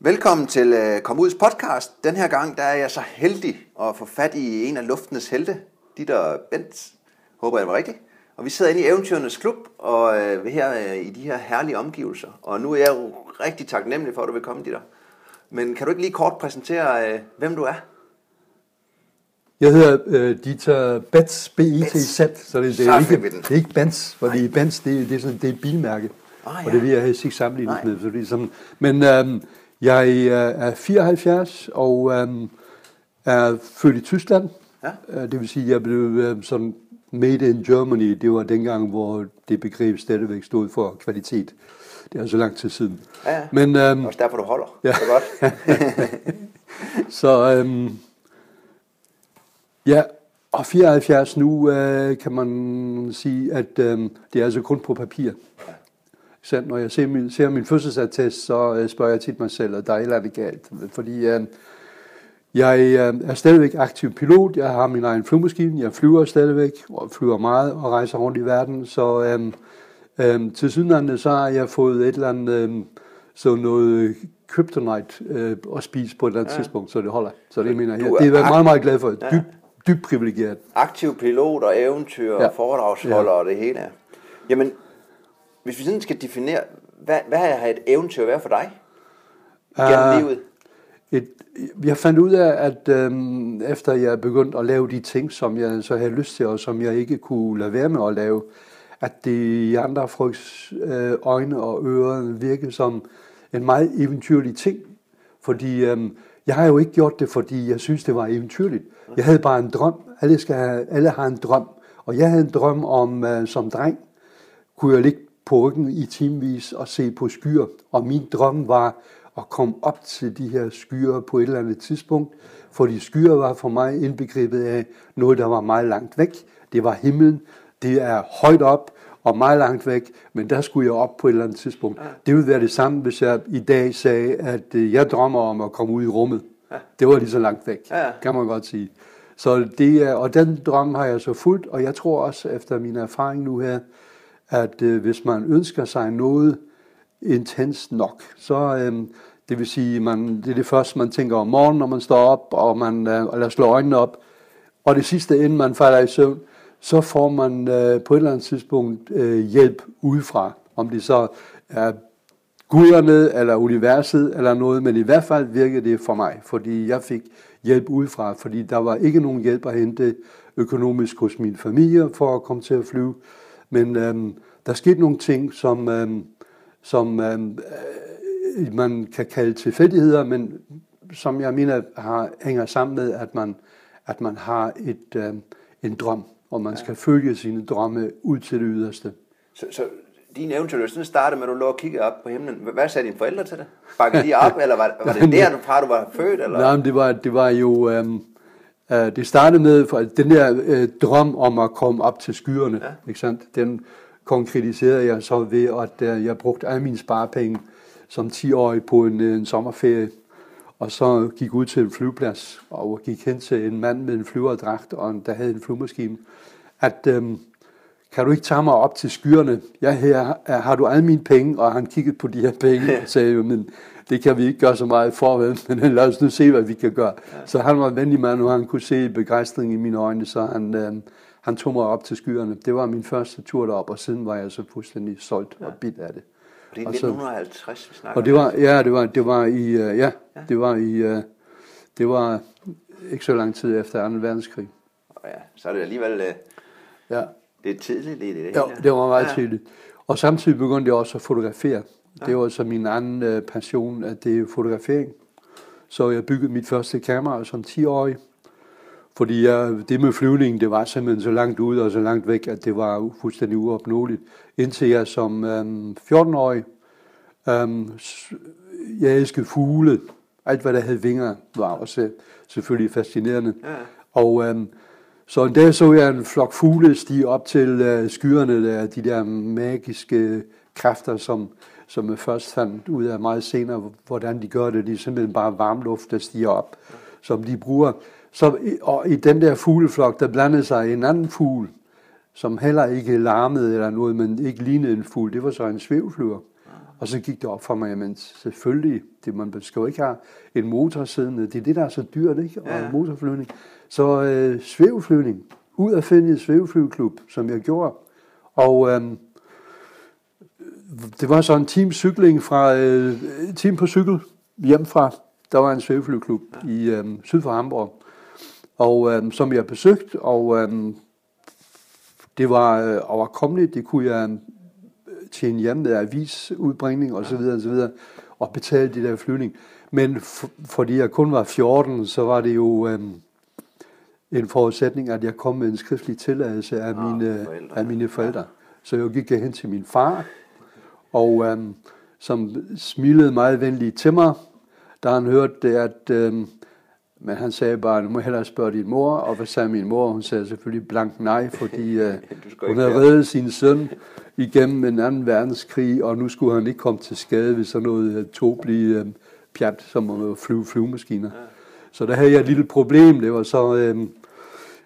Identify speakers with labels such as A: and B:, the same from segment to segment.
A: Velkommen til uh, Kom Uds podcast. Den her gang der er jeg så heldig at få fat i en af luftenes helte, Ditter Bent. Håber jeg det var rigtigt. Og vi sidder inde i Eventyrenes Klub og uh, her uh, i de her herlige omgivelser. Og nu er jeg jo rigtig taknemmelig for, at du vil komme, Ditter. Men kan du ikke lige kort præsentere, uh, hvem du er?
B: Jeg hedder uh, Dieter Bets, B-I-T-Z, så det, det, er ikke, det er ikke fordi Benz det, det, er sådan, det er et bilmærke. Ah, ja. Og det vil jeg helst ikke sammenlignet med. Så det er sådan, men øhm, jeg øh, er 74 og øhm, er født i Tyskland. Ja. Øh, det vil sige, at jeg blev øh, sådan made in Germany. Det var dengang, hvor det begreb stadigvæk stod for kvalitet. Det er så lang tid siden.
A: Ja, ja. Men, øhm, også derfor, du holder. Ja. Så godt.
B: så øhm, ja, og 74 nu øh, kan man sige, at øh, det er altså kun på papir. Så når jeg ser min, ser min fødselsattest, så øh, spørger jeg tit mig selv, at der er et eller andet galt. Fordi øh, jeg øh, er stadigvæk aktiv pilot, jeg har min egen flyvemaskine, jeg flyver stadigvæk, og flyver meget og rejser rundt i verden. Så øh, øh, til sydlandet, så har jeg fået et eller andet, øh, sådan noget kryptonite øh, at spise på et eller andet ja. tidspunkt, så det holder. Så det mener jeg. Det er jeg meget, meget glad for. Dybt, dybt privilegeret.
A: Aktiv pilot og eventyr og ja. foredragsholder ja. og det hele. Jamen, hvis vi sådan skal definere, hvad, hvad har et eventyr været for dig gennem uh, livet?
B: Et, jeg fandt ud af, at øhm, efter jeg begyndte at lave de ting, som jeg så havde lyst til, og som jeg ikke kunne lade være med at lave, at det i andre folks øh, øjne og ører virkede som en meget eventyrlig ting. Fordi øhm, jeg har jo ikke gjort det, fordi jeg synes, det var eventyrligt. Jeg havde bare en drøm. Alle, skal have, alle har en drøm. Og jeg havde en drøm om, øh, som dreng, kunne jeg ligge på ryggen i timevis og se på skyer. Og min drøm var at komme op til de her skyer på et eller andet tidspunkt, fordi skyer var for mig indbegrebet af noget, der var meget langt væk. Det var himlen, det er højt op og meget langt væk, men der skulle jeg op på et eller andet tidspunkt. Ja. Det ville være det samme, hvis jeg i dag sagde, at øh, jeg drømmer om at komme ud i rummet. Ja. Det var lige så langt væk, ja. kan man godt sige. Så det er, og den drøm har jeg så fuldt, og jeg tror også, efter min erfaring nu her, at øh, hvis man ønsker sig noget intens nok, så øh, det vil sige, man, det er det første, man tænker om morgenen, når man står op, og man øh, eller slår øjnene op, og det sidste, inden man falder i søvn, så får man øh, på et eller andet tidspunkt øh, hjælp udefra. Om det så er guderne, eller universet, eller noget, men i hvert fald virkede det for mig, fordi jeg fik hjælp udefra, fordi der var ikke nogen hjælp at hente økonomisk hos min familie for at komme til at flyve. Men øhm, der skete nogle ting, som, øhm, som øhm, øh, man kan kalde tilfældigheder, men som jeg mener har, hænger sammen med, at man, at man har et, øhm, en drøm, og man skal følge sine drømme ud til det yderste.
A: Så, så din eventyr sådan startede med, at du lå og kiggede op på himlen. Hvad sagde dine forældre til det? Bakkede de op, eller var, var det der, du, fra du var født? Eller?
B: Nej, men det var, det var jo... Øhm, Øh, det startede med for den der øh, drøm om at komme op til skyerne. Ja. Ikke sandt? Den konkretiserede jeg så ved, at øh, jeg brugte alle mine sparepenge som 10-årig på en, en sommerferie. Og så gik ud til en flyveplads og gik hen til en mand med en flyverdragt, og der havde en flyvemaskine. At øhm, kan du ikke tage mig op til skyerne? Jeg her, har du alle mine penge? Og han kiggede på de her penge og sagde, men det kan vi ikke gøre så meget for, men lad os nu se, hvad vi kan gøre. Ja. Så han var en venlig mand, og han kunne se begejstring i mine øjne, så han, øh, han tog mig op til skyerne. Det var min første tur derop, og siden var jeg så fuldstændig solgt ja. og bit af det.
A: Det er 1950, vi snakker
B: Og det var, ja, det var, det var i, uh, ja, ja, det var i, uh, det var ikke så lang tid efter 2. verdenskrig.
A: Ja, så er det alligevel, uh, ja. det er tidligt i det, det
B: Ja, det var meget ja. tidligt. Og samtidig begyndte jeg også at fotografere. Det var så min anden øh, passion, at det er fotografering. Så jeg byggede mit første kamera som 10-årig. Fordi jeg, det med flyvning, det var simpelthen så langt ude og så langt væk, at det var fuldstændig uopnåeligt. Indtil jeg som øhm, 14-årig, øhm, jeg elskede fugle. Alt hvad der havde vinger var også selvfølgelig fascinerende. Ja. Og øhm, så en dag så jeg en flok fugle stige op til øh, skyerne, der, de der magiske kræfter, som som jeg først fandt ud af meget senere, hvordan de gør det. Det er simpelthen bare varm luft, der stiger op, som de bruger. Så, og i den der fugleflok, der blandede sig en anden fugl, som heller ikke larmede eller noget, men ikke lignede en fugl. Det var så en svævflyver. Og så gik det op for mig, men selvfølgelig, det, man skal jo ikke have en motor siddende. Det er det, der er så dyrt, ikke? Og
A: Ja.
B: motorflyvning. Så øh, svæveflyvning. Ud at finde svæveflyveklub, som jeg gjorde. Og øhm, det var så en team cykling fra øh, team på cykel hjem fra. Der var en svæveflyveklub ja. i øh, syd for Hamburg, og øh, som jeg besøgte, og øh, det var øh, overkommeligt. Det kunne jeg øh, tjene hjem med avisudbringning og så videre og så videre, og betale de der flyvning. Men for, fordi jeg kun var 14, så var det jo øh, en forudsætning, at jeg kom med en skriftlig tilladelse af,
A: Ah,
B: mine,
A: forældre.
B: af mine forældre. Så jeg gik hen til min far, og øhm, som smilede meget venligt til mig, da han hørte det, at øhm, men han sagde bare, du må hellere spørge din mor, og hvad sagde min mor? Hun sagde selvfølgelig blank nej, fordi øh, hun havde reddet sin søn igennem en anden verdenskrig, og nu skulle han ikke komme til skade ved sådan noget øh, tåbeligt øh, pjat, som at flyve flyvemaskiner. Så der havde jeg et lille problem. Det var så øh,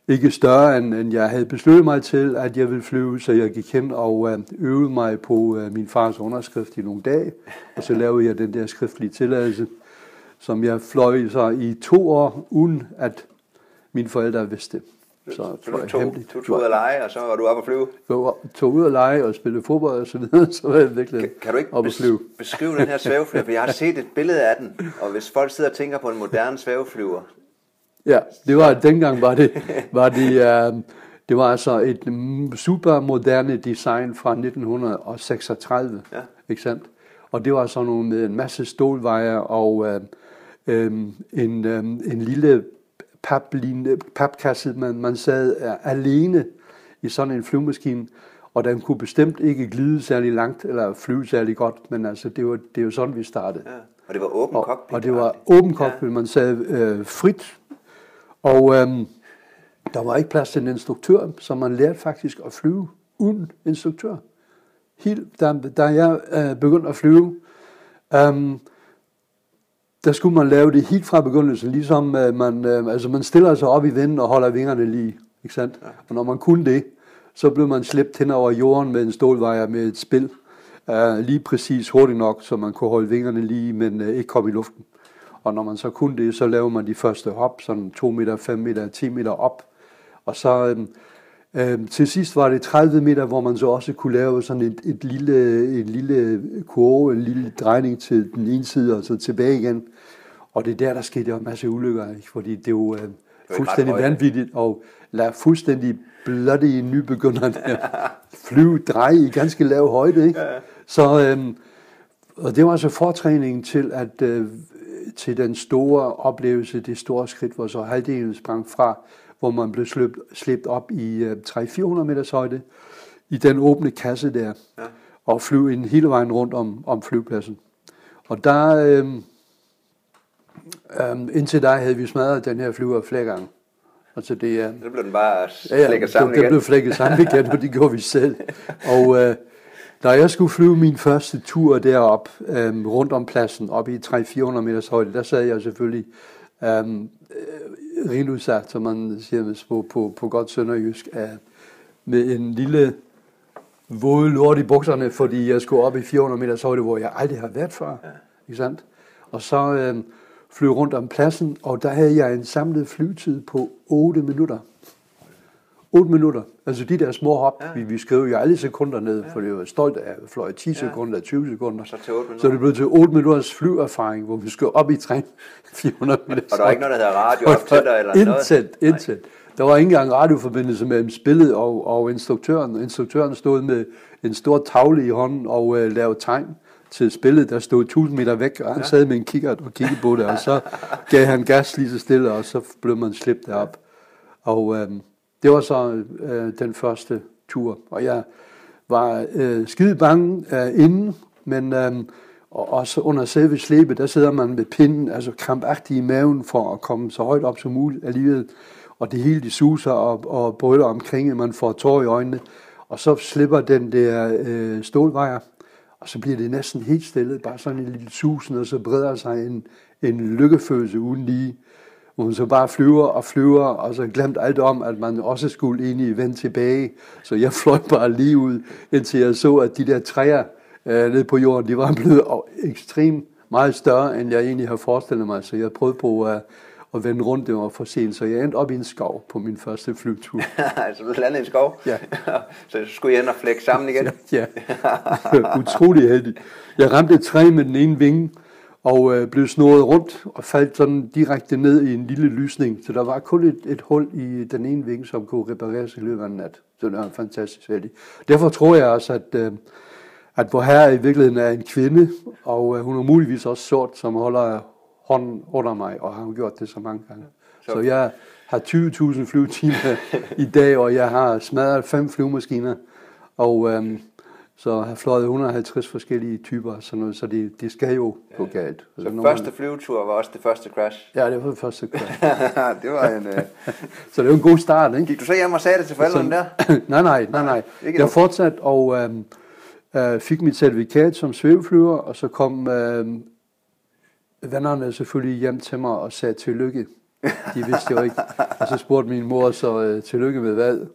B: ikke større, end, end jeg havde besluttet mig til, at jeg ville flyve, så jeg gik hen og øh, øvede mig på øh, min fars underskrift i nogle dage, og så lavede jeg den der skriftlige tilladelse, som jeg fløj så i to år, uden at mine forældre vidste det. Så
A: Så du tog, du tog ud at lege, og så var du oppe at flyve.
B: Jeg tog ud og lege og spille fodbold og så videre, så var jeg virkelig
A: Kan, kan du ikke
B: oppe at flyve.
A: bes- beskrive den her svæveflyver? For jeg har set et billede af den, og hvis folk sidder og tænker på en moderne svæveflyver,
B: Ja, det var dengang var det, var det, uh, det var altså et mm, super moderne design fra 1936,
A: Ja.
B: ikke sandt? Og det var sådan nogle med en masse stålvejer og uh, um, en, um, en lille papline, papkasse, man, man sad uh, alene i sådan en flyvemaskine, og den kunne bestemt ikke glide særlig langt, eller flyve særlig godt, men altså, det var, det var sådan, vi startede.
A: ja. og det var åben
B: Og,
A: cockpit.
B: og det var åben cockpit, man sad øh, frit. Og øhm, der var ikke plads til en instruktør, så man lærte faktisk at flyve uden instruktør. Helt, da, da jeg øh, begyndte at flyve, øhm, der skulle man lave det helt fra begyndelsen, ligesom øh, man, øh, altså man stiller sig op i vinden og holder vingerne lige. Ikke sandt? Og når man kunne det, så blev man slæbt hen over jorden med en stålvejer med et spil. Uh, lige præcis hurtigt nok, så man kunne holde vingerne lige, men uh, ikke komme i luften. Og når man så kunne det, så lavede man de første hop, sådan 2 meter, 5 meter, 10 meter op. Og så øhm, øhm, til sidst var det 30 meter, hvor man så også kunne lave sådan et, et lille, en lille kurve, en lille drejning til den ene side, og så tilbage igen. Og det er der, der skete jo en masse ulykker, ikke? fordi det er jo øh, fuldstændig vanvittigt, og lade fuldstændig bloody nybegynder der flyve, dreje i ganske lav højde. Ikke? Så, øhm, og det var altså fortræningen til, at øh, til den store oplevelse, det store skridt, hvor så halvdelen sprang fra, hvor man blev slæbt, slæbt op i øh, 300-400 meters højde, i den åbne kasse der,
A: Ja.
B: og flyve en hele vejen rundt om, om flyvepladsen. Og der, øh, øh, indtil da havde vi smadret den her flyver flere gange. Altså det er...
A: Så blev den bare
B: Ja, ja,
A: sammen
B: det, det
A: igen.
B: blev flækket sammen igen, og det gjorde vi selv. Og øh, da jeg skulle flyve min første tur derop øh, rundt om pladsen, op i 300-400 meters højde, der sad jeg selvfølgelig øh, øh, rent udsat, som man siger på, på, på godt sønderjysk, øh, med en lille våde lort i bukserne, fordi jeg skulle op i 400 meters højde, hvor jeg aldrig har været før. Ja. Ikke sandt? Og så øh, flyve rundt om pladsen, og der havde jeg en samlet flyvetid på 8 minutter. 8 minutter. Altså de der små hop, ja. vi, vi skrev jo alle sekunder ned, ja. for det var stolt af at fløje 10 sekunder, 20 sekunder.
A: Så til 8
B: Så det blev til 8 minutters flyerfaring, hvor vi skulle op i 3 400 meter.
A: Og der var ikke noget, der hedder radio op til dig eller noget?
B: Intet, intet. Der var ikke engang radioforbindelse mellem spillet og, og instruktøren. Instruktøren stod med en stor tavle i hånden og øh, lavede tegn til spillet, der stod 1000 meter væk, og han ja. sad med en kikkert og kiggede på det, og så gav han gas lige så stille, og så blev man slæbt derop. Og øh, det var så øh, den første tur, og jeg var øh, skide bange øh, inden, men øh, og også under selve slæbet, der sidder man med pinden, altså krampagtig i maven for at komme så højt op som muligt alligevel. Og det hele de suser og, og brøller omkring, at man får tår i øjnene. Og så slipper den der øh, stålvejer, og så bliver det næsten helt stille, bare sådan en lille susen, og så breder sig en, en lykkefølelse uden lige, hvor man så bare flyver og flyver, og så glemt alt om, at man også skulle egentlig vende tilbage. Så jeg fløj bare lige ud, indtil jeg så, at de der træer øh, ned på jorden, de var blevet ekstremt meget større, end jeg egentlig har forestillet mig. Så jeg prøvede på at, at vende rundt, det var for sent, så jeg endte op i en skov på min første flyvetur.
A: altså du landede i en skov?
B: Ja.
A: så skulle jeg ind og flække sammen igen?
B: ja, ja. utrolig heldig. Jeg ramte et træ med den ene vinge, og øh, blev snurret rundt og faldt sådan direkte ned i en lille lysning. Så der var kun et, et hul i den ene vinge, som kunne repareres i løbet af en nat. Så det var fantastisk heldig. Derfor tror jeg også, at, øh, at vor herre i virkeligheden er en kvinde, og øh, hun er muligvis også sort, som holder hånden under mig, og har gjort det så mange gange. Så, så jeg har 20.000 flyvetimer i dag, og jeg har smadret fem flyvemaskiner, og øh, så har fløjet 150 forskellige typer, sådan noget, så det, det skal jo ja. gå galt.
A: Så, så første flyvetur var også det første crash?
B: Ja, det var det første crash.
A: det var en... Uh...
B: så det var en god start, ikke?
A: Gik du så hjem og sagde det til forældrene der?
B: nej, nej, nej, nej. Ikke jeg fortsatte og øhm, øh, fik mit certifikat som svæveflyver, og så kom øh, vennerne selvfølgelig hjem til mig og sagde tillykke. De vidste jo ikke. Og så spurgte min mor så øh, tillykke med hvad?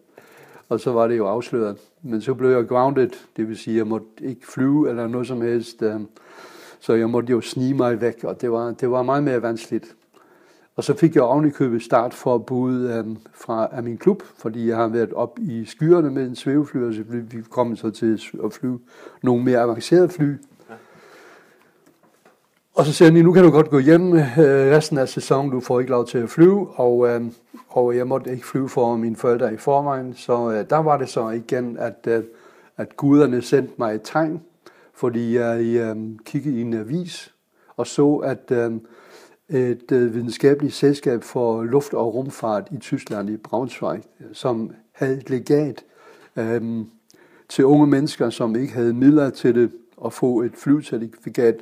B: Og så var det jo afsløret. Men så blev jeg grounded, det vil sige, jeg måtte ikke flyve eller noget som helst. Øh, så jeg måtte jo snige mig væk, og det var, det var meget mere vanskeligt. Og så fik jeg ovenikøbet start for at øh, fra af min klub, fordi jeg har været op i skyerne med en svævefly, og så vi kom så til at flyve nogle mere avancerede fly. Og så siger han, nu kan du godt gå hjem øh, resten af sæsonen, du får ikke lov til at flyve, og, øh, og jeg måtte ikke flyve for mine forældre i forvejen, så øh, der var det så igen, at, øh, at guderne sendte mig et tegn, fordi jeg øh, kiggede i en avis og så, at øh, et øh, videnskabeligt selskab for luft- og rumfart i Tyskland, i Braunschweig, som havde et legat øh, til unge mennesker, som ikke havde midler til det, at få et flycertifikat,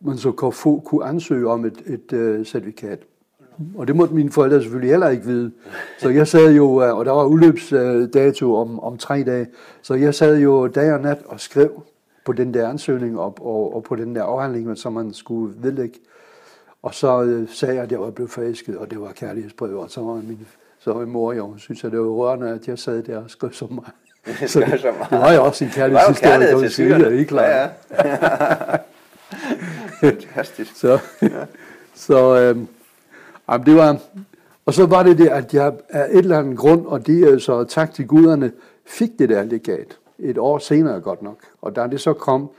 B: man så kunne, få, kunne ansøge om et, et uh, certifikat. Og det måtte mine forældre selvfølgelig heller ikke vide. Så jeg sad jo, øh, og der var udløbsdato om, om tre dage, så jeg sad jo dag og nat og skrev på den der ansøgning og, og, og på den der afhandling, som man skulle vedlægge. Og så øh, sagde jeg, at jeg var blevet forelsket, og det var kærlighedsbrev, og så var min, så var min mor jo, synes jeg, det var rørende, at jeg sad der og skrev så meget. så det, det var jo også en kærlighedshistorie,
A: det var jo kærlighed til
B: ikke klart. Ja,
A: ja. Fantastisk.
B: så, så øhm, jamen, det var, og så var det det, at jeg af et eller andet grund, og det er så tak til guderne, fik det der legat. Et år senere godt nok. Og da det så kom,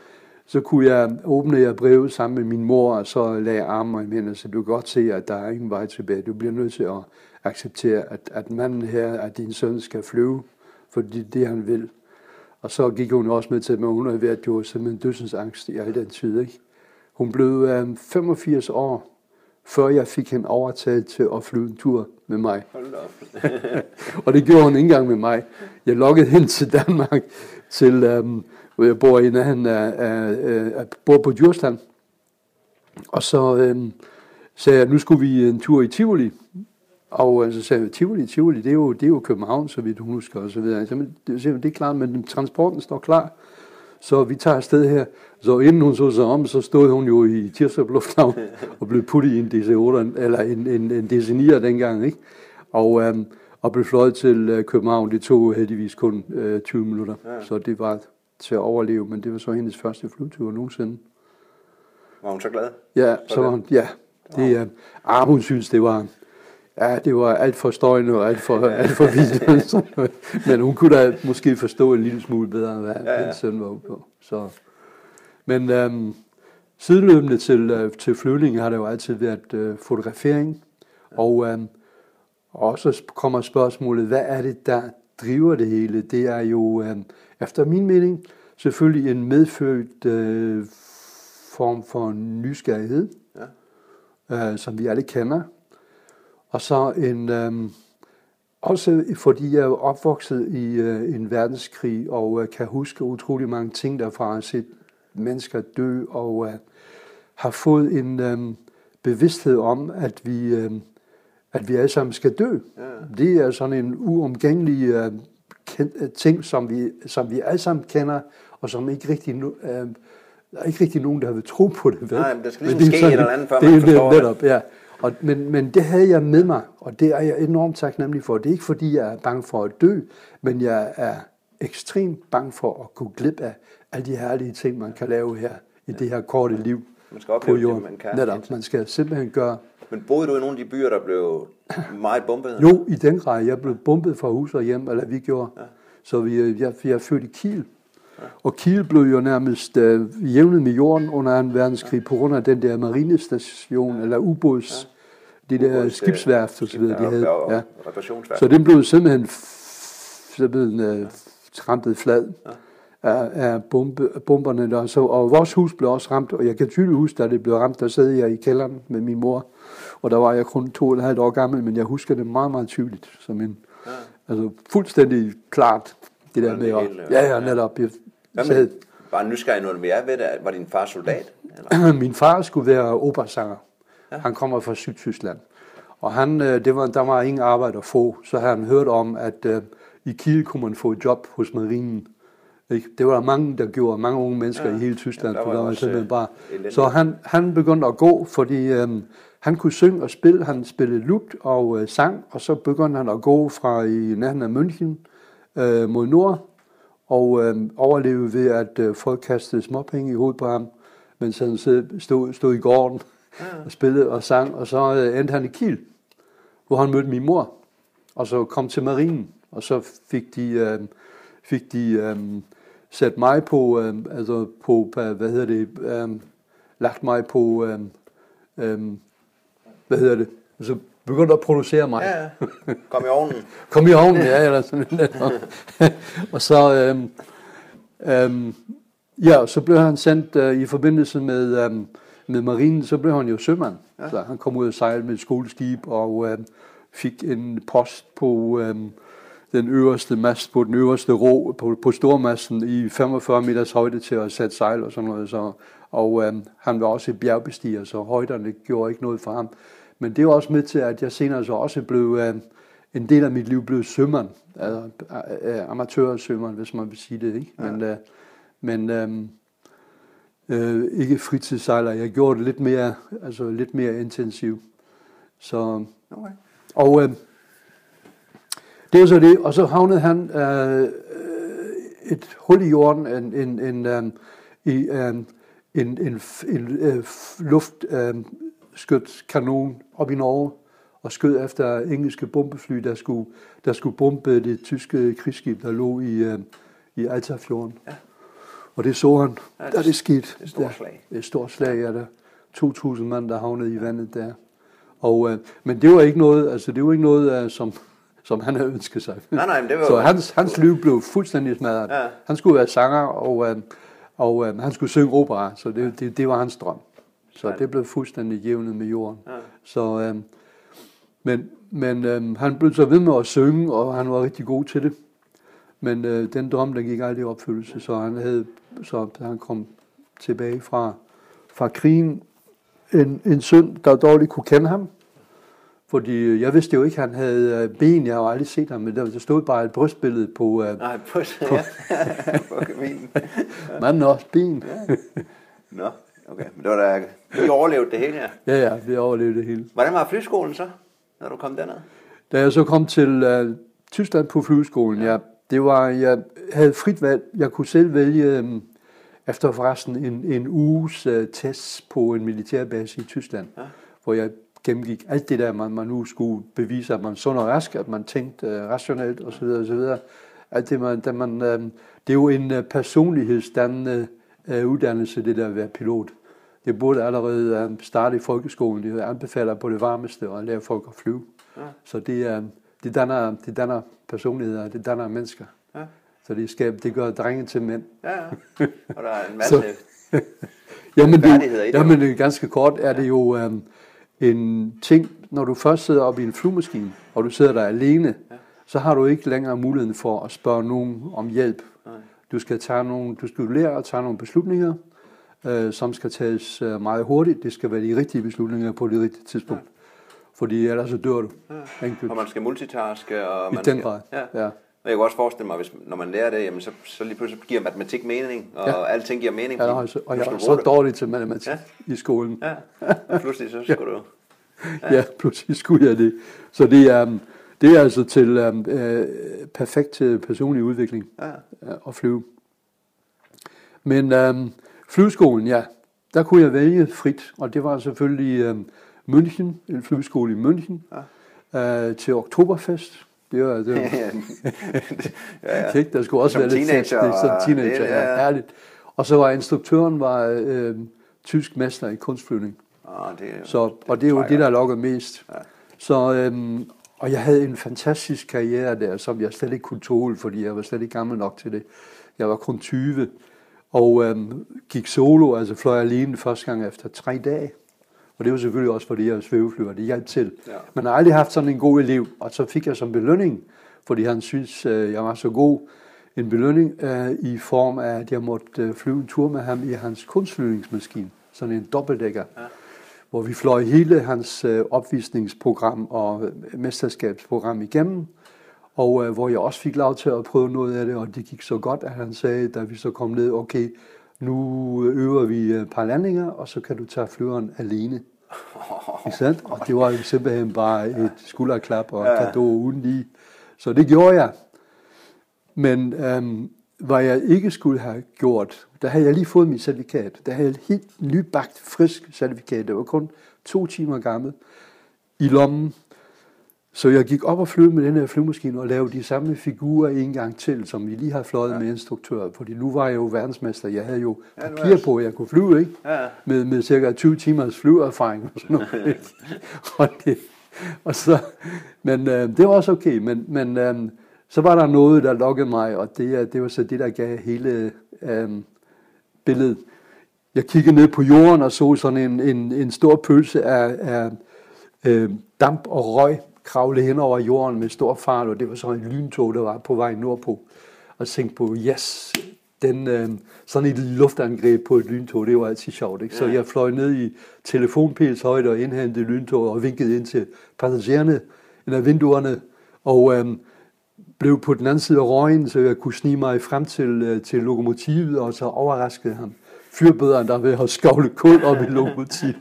B: så kunne jeg åbne jeg brevet sammen med min mor, og så lagde armen i hende, så du kan godt se, at der er ingen vej tilbage. Du bliver nødt til at acceptere, at, at manden her, at din søn skal flyve, fordi det han vil. Og så gik hun også med til, at hun havde været jo simpelthen dødsens angst i al den tid. Ikke? Hun blev øh, 85 år, før jeg fik hende overtaget til at flyve en tur med mig. og det gjorde hun ikke engang med mig. Jeg lokkede hende til Danmark, til, øhm, hvor jeg bor i nærheden af, af, af, af bor på Djursland. Og så øhm, sagde jeg, nu skulle vi en tur i Tivoli. Og øh, så sagde jeg, Tivoli, Tivoli, det er jo, det er jo København, så vidt hun husker, og så videre. Jeg sagde, det, det er klart, men transporten står klar. Så vi tager afsted her. Så inden hun så sig om, så stod hun jo i Tirstrup Lufthavn og blev puttet i en DC-8, eller en, en, en DC-9 dengang, ikke? Og, øhm, og blev fløjet til øh, København. Det tog heldigvis kun øh, 20 minutter, ja. så det var til at overleve, men det var så hendes første flyvetur nogensinde.
A: Var hun så glad?
B: Ja, så var hun, ja. Det, øh, ah, hun synes, det var, Ja, det var alt for støjende og alt for, alt for vildt. men hun kunne da måske forstå en lille smule bedre, hvad ja, ja. hendes søn var på. Så. Men øhm, sideløbende til, øh, til flyvning har der jo altid været øh, fotografering. Og, øhm, og så kommer spørgsmålet, hvad er det, der driver det hele? Det er jo, øhm, efter min mening, selvfølgelig en medfødt øh, form for nysgerrighed, ja. øh, som vi alle kender og så en, øhm, også fordi jeg er opvokset i øh, en verdenskrig, og øh, kan huske utrolig mange ting derfra, har set mennesker dø, og øh, har fået en øh, bevidsthed om, at vi, øh, at vi alle sammen skal dø. Ja. Det er sådan en uomgængelig øh, øh, ting, som vi, som vi alle sammen kender, og som ikke rigtig... Øh, der er ikke rigtig nogen, der vil tro på det.
A: Vel? Nej, men der skal ligesom ske sådan, et eller andet, før
B: det,
A: man forstår
B: det. Netop, ja. Og, men, men det havde jeg med mig, og det er jeg enormt taknemmelig for. Det er ikke fordi, jeg er bange for at dø, men jeg er ekstremt bange for at gå glip af, alle de herlige ting, man kan lave her i det her korte liv
A: Man skal
B: på
A: opleve det,
B: jorden.
A: man kan.
B: Netop, man skal simpelthen gøre,
A: Men boede du i nogle af de byer, der blev meget bombet?
B: jo, i den grad, jeg blev bumpet fra hus og hjem, eller vi gjorde. Ja. Så vi, jeg, jeg er født i Kiel. Og Kiel blev jo nærmest øh, jævnet med jorden under 2. verdenskrig på grund af den der marinestation, eller ubåds, de der skibsværft og så videre, de havde. Ja. Så den blev simpelthen simpelthen, øh, trampet flad af, af bombe, bomberne der. Så, og vores hus blev også ramt, og jeg kan tydeligt huske, da det blev ramt, der sad jeg i kælderen med min mor, og der var jeg kun to og et halvt år gammel, men jeg husker det meget, meget tydeligt, som en,
A: Ja.
B: altså fuldstændig klart, det der med, at, ja,
A: ja.
B: ja, netop, jeg
A: Hvad med, bare nysgerrig noget mere ved det. Var din far soldat? Eller?
B: min far skulle være operasanger. Ja. Han kommer fra Sydtyskland. Og han, øh, det var, der var ingen arbejde at få, så havde han hørt om, at øh, i Kiel kunne man få et job hos marinen. Ikke? Det var der mange, der gjorde, mange unge mennesker
A: Ja.
B: i hele Tyskland,
A: Ja, der
B: for
A: var
B: der var simpelthen
A: øh,
B: bare...
A: elendigt.
B: Så han, han begyndte at gå, fordi øh, han kunne synge og spille. Han spillede lut og øh, sang, og så begyndte han at gå fra i nærheden af München øh, mod nord, og øh, overleve ved, at øh, folk kastede småpenge i hovedet på ham, mens han stod, stod i gården og spillede og sang, og så øh, endte han i Kiel, hvor han mødte min mor, og så kom til marinen, og så fik de, øh, fik de øh, sat mig på, øh, altså på, hvad hedder det, øh, lagt mig på, øh, øh, hvad hedder det, så begyndte at producere mig.
A: Ja, ja. Kom i ovnen.
B: Kom i ovnen, ja, eller sådan lidt. og så, øhm, øhm, ja, så blev han sendt øh, i forbindelse med, øhm, med marinen, så blev han jo sømand. Ja. Så han kom ud og sejlede med et skoleskib og øhm, fik en post på øhm, den øverste mast, på den øverste ro, på, på stormassen i 45 meters højde til at sætte sejl og sådan noget. Så, og øhm, han var også et bjergbestiger, så højderne gjorde ikke noget for ham. Men det var også med til, at jeg senere så også blev, øh, en del af mit liv blev sømand, altså øh, amatørsømand, hvis man vil sige det, ikke? Ja. Men, øh, men øh, øh, ikke fritidssejler. Jeg gjorde det lidt mere, altså lidt mere intensivt. Så,
A: Okay.
B: og øh, det var så det, og så havnede han øh, øh, et hul i jorden, en, en, en, øh, i, øh, en, en, en, en øh, luft, øh, skød kanon op i Norge og skød efter engelske bombefly, der skulle, der skulle bombe det tyske krigsskib, der lå i, øh, i Altafjorden.
A: Ja.
B: Og det så han,
A: Ja, det-
B: da det skete.
A: det er et stort slag.
B: Det er et stort slag, ja. Der 2.000 mand, der havnede i vandet der. Og, øh, men det var ikke noget, altså det var ikke noget, øh, som, som han havde ønsket sig.
A: Nej, nej, men det var
B: Så hans, hans liv blev fuldstændig smadret.
A: Ja.
B: Han skulle være sanger, og, øh, og øh, han skulle synge opera, så det, det, det var hans drøm. Så
A: Ja.
B: det blev fuldstændig jævnet med jorden.
A: Ja.
B: Så, øh, men men øh, han blev så ved med at synge, og han var rigtig god til det. Men øh, den drøm, der gik aldrig i opfyldelse, så han havde, så han kom tilbage fra, fra krigen, en, en søn, der dårligt kunne kende ham. Fordi øh, jeg vidste jo ikke, at han havde øh, ben, jeg har jo aldrig set ham, men der, stod bare et brystbillede på øh,
A: Nej, på, ja. på kaminen.
B: manden har også ben.
A: Nå, okay. Men det var da, I overlevede det hele, ja.
B: Ja, ja, vi overlevede det hele.
A: Hvordan var flyskolen så, når du kom derned?
B: Da jeg så kom til øh, Tyskland på flyveskolen, ja. det var, jeg havde frit valg. Jeg kunne selv vælge, øh, efter forresten en, en uges øh, test på en militærbase i Tyskland,
A: Ja.
B: ja. hvor jeg gennemgik alt det der, man, man nu skulle bevise, at man sund og rask, at man tænkte øh, rationelt osv. osv. Alt det, man, det, man, øh, det er jo en øh, personlighedsdannende øh, uddannelse, det der at være pilot. Det burde allerede øh, starte i folkeskolen. Det anbefaler på det varmeste at lære folk at flyve.
A: Ja.
B: Så det, er, det, danner, det danner personligheder, det danner mennesker.
A: Ja.
B: Så det, skal, det gør drenge til mænd.
A: Ja, ja. Og der er en masse...
B: Så- Jamen, det, jamen det ganske kort, er det jo øhm, en ting, når du først sidder oppe i en flyvemaskine, og du sidder der alene,
A: Ja.
B: så har du ikke længere muligheden for at spørge nogen om hjælp. Du skal, tage nogle, du skal lære at tage nogle beslutninger, øh, som skal tages øh, meget hurtigt. Det skal være de rigtige beslutninger på det rigtige tidspunkt. Fordi ellers så dør du. Enkelt.
A: Og man skal multitaske, og
B: I
A: man
B: den
A: skal,
B: grad.
A: Ja.
B: Ja.
A: Og jeg kan også forestille mig, hvis, når man lærer det, jamen så, så lige pludselig giver matematik mening, og
B: Ja.
A: alting giver mening.
B: Ja,
A: fordi
B: og, jeg er så dårlig til matematik
A: Ja.
B: i skolen.
A: Ja, og pludselig så skal du...
B: Ja, ja pludselig skulle jeg det. Så det er, um, det er altså til um, øh, perfekt personlig udvikling
A: Ja.
B: ja, at flyve. Men øhm, flyveskolen, ja, der kunne jeg vælge frit, og det var selvfølgelig øhm, München, en flyveskole i München, ja. øh, til Oktoberfest. Det var, det var,
A: ja, ja.
B: ja. der skulle også
A: Som
B: være lidt fest, det, som teenager,
A: det,
B: ja,
A: ja.
B: herligt. Og så var instruktøren var øh, tysk mester i kunstflyvning.
A: Ah, det,
B: Så, og det er jo det, der lokker mest. Ja. Så, øhm, og jeg havde en fantastisk karriere der, som jeg slet ikke kunne tåle, fordi jeg var slet ikke gammel nok til det. Jeg var kun 20, og øhm, gik solo, altså fløj alene første gang efter tre dage. Og det var selvfølgelig også, fordi jeg var svæveflyver, det hjalp til.
A: Ja.
B: Men jeg har aldrig haft sådan en god elev, og så fik jeg som belønning, fordi han synes, øh, jeg var så god, en belønning øh, i form af, at jeg måtte øh, flyve en tur med ham i hans kunstflyvningsmaskine, sådan en dobbeltdækker. Ja hvor vi fløj hele hans øh, opvisningsprogram og øh, mesterskabsprogram igennem, og øh, hvor jeg også fik lov til at prøve noget af det, og det gik så godt, at han sagde, da vi så kom ned, okay, nu øver vi et par landinger, og så kan du tage flyveren alene. Ikke sandt? Og det var jo simpelthen bare et skulderklap og
A: Ja.
B: kado uden lige. Så det gjorde jeg. Men øhm, hvad jeg ikke skulle have gjort, der havde jeg lige fået mit certifikat. Der havde jeg et helt nybagt, frisk certifikat. Det var kun to timer gammel i lommen. Så jeg gik op og flyvede med den her flyvemaskine og lavede de samme figurer en gang til, som vi lige har fløjet ja. med instruktør. Fordi nu var jeg jo verdensmester. Jeg havde jo papir på, at jeg kunne flyve, ikke?
A: Ja.
B: Med, med cirka 20 timers flyveerfaring og sådan noget. ikke? og, det, og så, men øh, det var også okay. Men, men øh, så var der noget, der lokkede mig, og det, det var så det, der gav hele øh, billedet. Jeg kiggede ned på jorden og så sådan en, en, en stor pølse af, af øh, damp og røg kravle hen over jorden med stor fart, og det var sådan en lyntog, der var på vej nordpå. Og tænkte på, yes, den, øh, sådan et luftangreb på et lyntog, det var altid sjovt. Ikke? Så jeg fløj ned i telefonpils højde og indhentede lyntog og vinkede ind til passagererne, eller vinduerne, og øh, blev på den anden side af røgen, så jeg kunne snige mig frem til, øh, til lokomotivet, og så overraskede han fyrbøderen, der ved at skovle kul op i lokomotivet.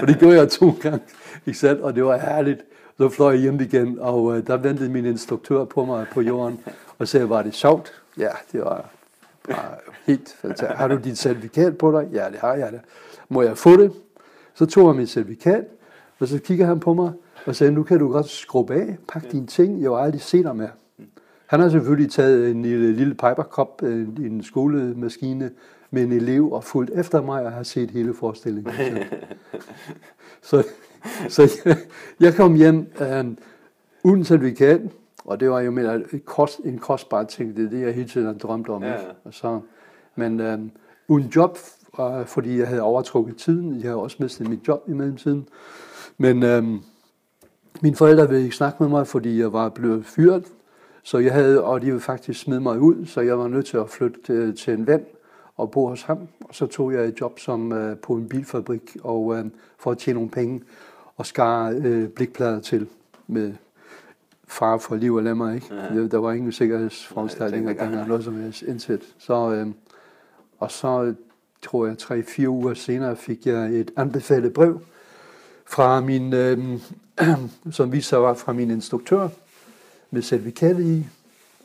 B: Og det gjorde jeg to gange, ikke sandt? og det var herligt. Så fløj jeg hjem igen, og øh, der ventede min instruktør på mig på jorden, og sagde, var det sjovt? Ja, det var bare helt fantastisk. Har du dit certifikat på dig? Ja, det har jeg da. Må jeg få det? Så tog han mit certifikat, og så kigger han på mig og sagde, nu kan du godt skrubbe af, pak dine ting, jeg har aldrig set dig mere. Han har selvfølgelig taget en lille, lille piperkop, en, en skolemaskine med en elev og fulgt efter mig og har set hele forestillingen. så så jeg, jeg kom hjem øh, uden certifikat, og det var jo mere et kost, en kostbar ting. Det er det, jeg hele tiden har drømt om.
A: Ja.
B: Og så, men øh, uden job, øh, fordi jeg havde overtrukket tiden. Jeg havde også mistet mit job i mellemtiden. Men øh, mine forældre ville ikke snakke med mig, fordi jeg var blevet fyret. Så jeg havde, og de ville faktisk smide mig ud, så jeg var nødt til at flytte til, til en ven og bo hos ham. Og så tog jeg et job som øh, på en bilfabrik og øh, for at tjene nogle penge og skar øh, blikplader til med far for liv og lemmer. Ikke?
A: Ja.
B: Der var ingen sikkerhedsforanstaltninger dengang, noget som helst indsæt. Så, øh, og så tror jeg tre-fire uger senere fik jeg et anbefalet brev fra min, øh, som viste sig var fra min instruktør med certifikatet i,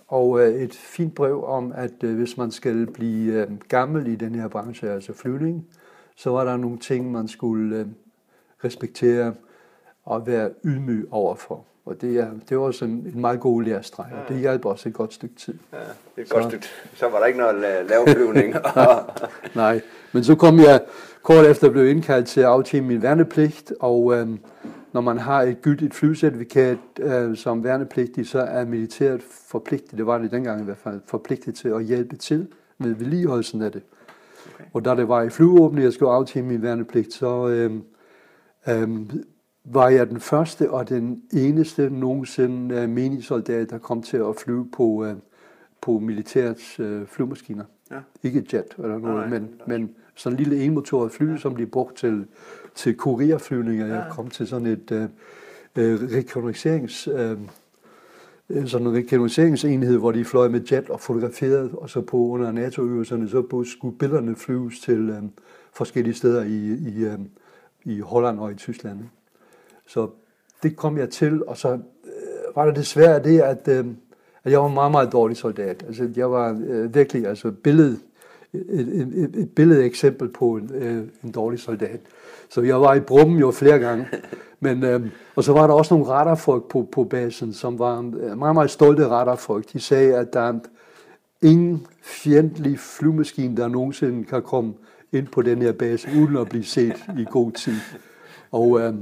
B: og øh, et fint brev om, at øh, hvis man skal blive øh, gammel i den her branche, altså flyvning, så var der nogle ting, man skulle respektere og være ydmyg overfor. Og det, er, det var også en, meget god lærestreg, og det hjalp også et godt stykke tid.
A: Ja, det er et godt stykke. Så var der ikke noget la- lavflyvning.
B: Nej, men så kom jeg kort efter blev indkaldt til at aftjene min værnepligt, og øh, når man har et gyldigt flycertifikat øh, som værnepligtig, så er militæret forpligtet, det var det dengang i hvert fald, forpligtet til at hjælpe til med vedligeholdelsen af det. Okay. Og da det var i flyvåbnet, jeg skulle aftjene min værnepligt, så øh, øh, var jeg den første og den eneste nogensinde øh, minisoldat, der kom til at flyve på, øh, på militærets øh, flyvemaskiner.
A: Ja.
B: Ikke jet eller noget,
A: Nej,
B: men,
A: nej.
B: men sådan en lille enmotoret fly, ja. som bliver brugt til, til kurierflyvninger. Jeg kom til sådan et øh, øh. Øh, øh, sådan en rekognoseringsenhed, hvor de fløj med jet og fotograferede, og så på under NATO-øvelserne, så skulle billederne flyves til øh, forskellige steder i, i, øh, i Holland og i Tyskland. ikke? Så det kom jeg til, og så øh, var det desværre det, at, øh, at jeg var en meget, meget dårlig soldat. Altså, jeg var øh, virkelig, altså billedet et, et, et billede eksempel på en, øh, en dårlig soldat. Så jeg var i Brummen jo flere gange. Men, øh, og så var der også nogle radarfolk på, på basen, som var meget, meget stolte radarfolk. De sagde, at der er ingen fjendtlig flyvemaskine, der nogensinde kan komme ind på den her base, uden at blive set i god tid. Og øh,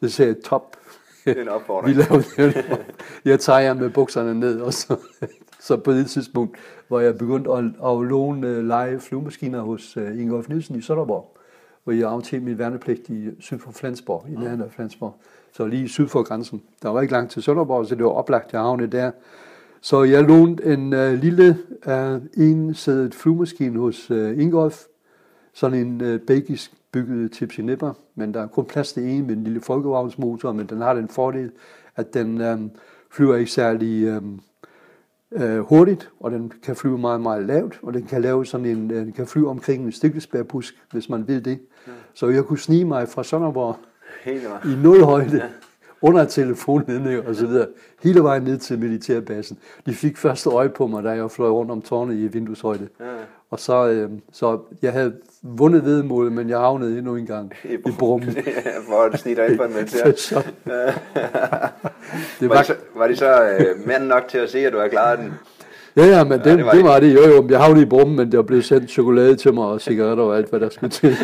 B: det sagde top.
A: Det er en opfordring.
B: Vi lavede Jeg tager jer med bukserne ned, og så, så på det tidspunkt, hvor jeg begyndte at, at låne uh, lege flyvemaskiner hos uh, Ingolf Nielsen i Sønderborg, hvor jeg aftjente min værnepligt i syd for Flensborg, i nærheden af Flensborg. Så lige syd for grænsen. Der var ikke langt til Sønderborg, så det var oplagt, jeg havnede der. Så jeg lånte en uh, lille uh, ensædet flyvemaskine hos uh, Ingolf, sådan en uh, belgisk bygget Tipsy Nipper, men der er kun plads til en med en lille folkevognsmotor, men den har den fordel, at den um, flyver ikke særlig um, uh, hurtigt, og den kan flyve meget, meget lavt, og den kan lave sådan en, den kan flyve omkring en stikkelsbærbusk, hvis man vil det. Ja. Så jeg kunne snige mig fra Sønderborg i nul højde, ja. under telefonledning og så videre, hele vejen ned til militærbasen. De fik første øje på mig, da jeg fløj rundt om tårnet i vindueshøjde. Ja. Og så, øh, så jeg havde vundet vedmålet, men jeg havnede endnu en gang i, i brummen.
A: For at snige dig ind på en militær. det var, var, de så, var de så øh, mænd nok til at se, at du har klaret den?
B: Ja, ja, men ja, det, det, var, det var det. Jo, jo, jeg havnede i brummen, men der blev sendt chokolade til mig og cigaretter og alt, hvad der skulle til.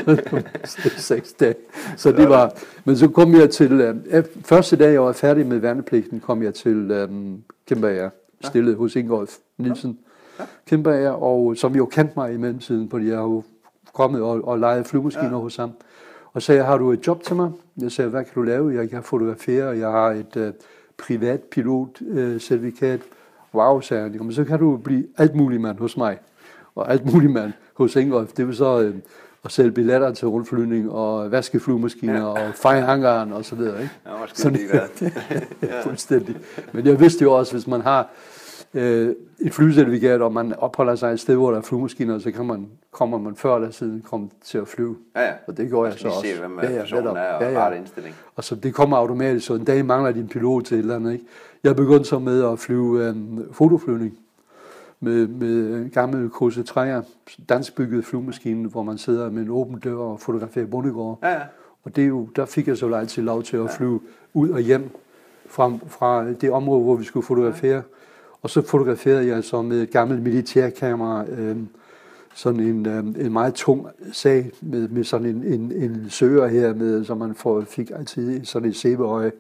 B: seks dage. Så det var... Men så kom jeg til... Øh, første dag, jeg var færdig med værnepligten, kom jeg til øh, Kimberger, stillet hos Ingolf Nielsen. Ja. Kimberger, og som jo kendte mig i mellemtiden, fordi jeg har jo kommet og, og leget flyvemaskiner ja. hos ham. Og sagde, har du et job til mig? Jeg sagde, hvad kan du lave? Jeg kan fotografere, jeg har et øh, privat pilot-certifikat. Øh, wow, sagde han, men så kan du blive alt muligt mand hos mig, og alt muligt mand hos Ingolf. Det vil så øh, at sælge billetter til rundflyvning, og vaske flyvemaskiner, ja. og feje hangaren, og så videre. Ikke?
A: Ja, så det,
B: ja. fuldstændig. Men jeg vidste jo også, hvis man har øh, et flycertifikat, og man opholder sig et sted, hvor der er flyvemaskiner, så kan man, kommer man før eller siden komme til at flyve.
A: Ja, ja.
B: Og det går jeg så også.
A: Se, hvem ja, ja, personen er, og ja, ja. indstilling.
B: Og så det kommer automatisk, så en dag mangler din pilot til et eller andet. Ikke? Jeg begyndte så med at flyve um, fotoflyvning med, med en gammel KC-3'er, danskbygget flyvemaskine, hvor man sidder med en åben dør og fotograferer bondegård.
A: Ja, ja.
B: Og det er jo, der fik jeg så altid lov til at flyve ja. ud og hjem fra, fra det område, hvor vi skulle fotografere. Ja. Og så fotograferede jeg så med et gammelt militærkamera øh, sådan en, øh, en meget tung sag med, med sådan en, en, en søger her, med, så man får, fik altid sådan et sæbeøje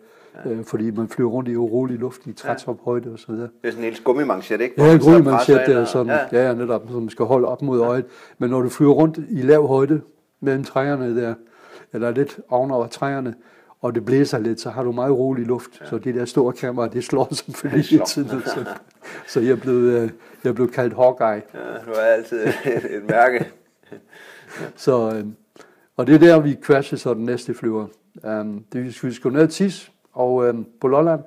B: ja. øh, fordi man flyver rundt i urolig luft i trætop-højde og så videre.
A: Det er sådan en lille gummimanchet, ikke?
B: Ja, en gummimanchet, der er sådan, ja. ja, netop, som skal holde op mod øjet. Men når du flyver rundt i lav højde mellem træerne der, eller lidt ovenover træerne, og det blæser lidt, så har du meget rolig luft. Ja. Så det der store kamera, det slår selvfølgelig slår. tiden. Så, så jeg blev, øh, jeg blev kaldt Hawkeye. Ja,
A: du er altid et, mærke.
B: så, øh, og det er der, vi crasher så den næste flyver. Um, det, vi skulle ned tis, og øh, på Lolland,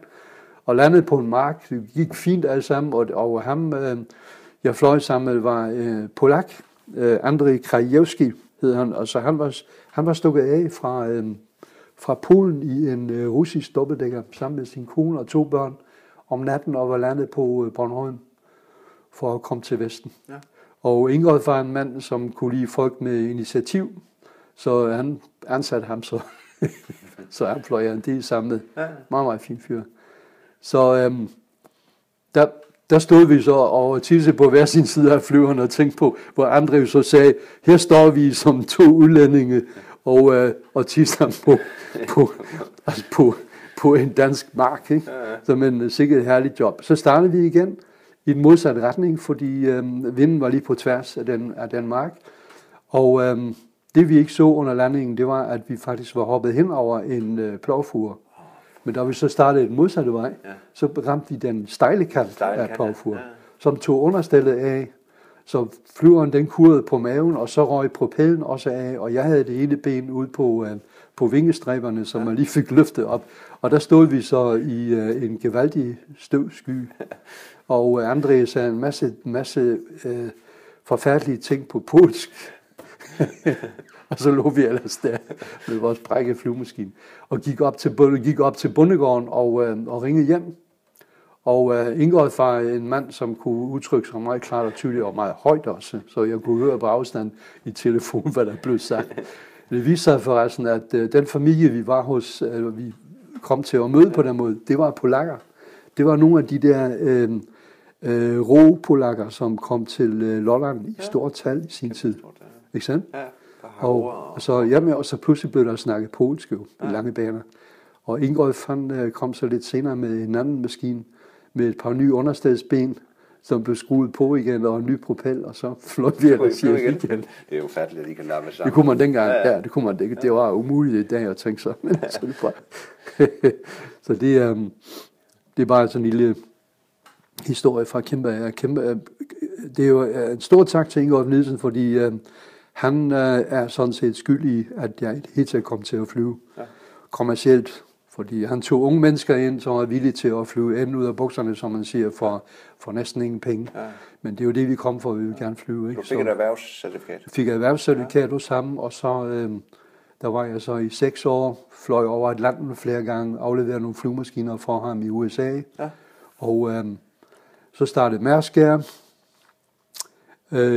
B: og landede på en mark. Det gik fint alle sammen, og, og ham, øh, jeg fløj sammen med, var øh, Polak, øh, Andrei Krajewski hed han, og så han var, han var stukket af fra, øh, fra Polen i en øh, russisk dobbeltdækker sammen med sin kone og to børn om natten og var landet på øh, Bornholm for at komme til Vesten. Ja. Og Ingrid var en mand, som kunne lide folk med initiativ, så han ansatte ham så så han fløj en del samlet. Ja. Meget, meget fin fyr. Så øhm, der, der stod vi så og tisse på hver sin side af flyveren og tænkte på, hvor Andrew så sagde, her står vi som to udlændinge og, øh, og tisser på, på, altså på, på en dansk mark. Ikke? Som en sikkert herlig job. Så startede vi igen i den modsatte retning, fordi øhm, vinden var lige på tværs af den, af den mark. Og øhm, det vi ikke så under landingen, det var, at vi faktisk var hoppet hen over en øh, plovfur. Men da vi så startede den modsatte vej, ja. så ramte vi den stejle kant stejle af plovfur, ja. som tog understillet af. Så flyveren den kurede på maven, og så røg propellen også af, og jeg havde det ene ben ud på, øh, på vingestræberne, som ja. man lige fik løftet op. Og der stod vi så i øh, en gevaldig støvsky, og øh, André sagde en masse, masse øh, forfærdelige ting på polsk. og så lå vi ellers der med vores brække flyvemaskine, og gik op til, gik op til bundegården og, øh, og ringede hjem. Og uh, Ingolf var en mand, som kunne udtrykke sig meget klart og tydeligt og meget højt også, så jeg kunne høre på afstand i telefon, hvad der blev sagt. Det viste sig forresten, at uh, den familie, vi var hos, uh, vi kom til at møde på den måde, det var polakker. Det var nogle af de der øh, øh, ro-polakker, som kom til øh, Lolland i stort tal i sin tid. Ikke sandt?
A: Ja,
B: Og, og så, jamen, og så pludselig blev der snakket polsk jo, i lange baner. Og Ingolf han øh, kom så lidt senere med en anden maskine, med et par nye understedsben, som blev skruet på igen, og en ny propel, og så fløj vi ellers hjem igen.
A: Det er jo fatteligt, at de kan lappe sammen.
B: Det kunne man dengang,
A: Ja,
B: ja,
A: ja.
B: det kunne man ikke. Det var umuligt i dag at tænke sig. Men så, det bare, så det, er, det er bare sådan en lille historie fra Kæmpe. Kæmpe det er jo øh, en stor tak til Ingolf Nielsen, fordi øh, han øh, er sådan set skyld i, at jeg i hele taget kom til at flyve
A: Ja.
B: kommercielt. Fordi han tog unge mennesker ind, som var villige til at flyve end ud af bukserne, som man siger, for, for næsten ingen penge.
A: Ja.
B: Men det er jo det, vi kom for, vi vil gerne flyve. Ikke?
A: Du fik et erhvervscertifikat.
B: fik jeg erhvervscertifikat hos ham, og så øh, der var jeg så i seks år, fløj over Atlanten flere gange, afleverede nogle flyvemaskiner for ham i USA.
A: Ja.
B: Og øh, så startede Mærsk. Øh,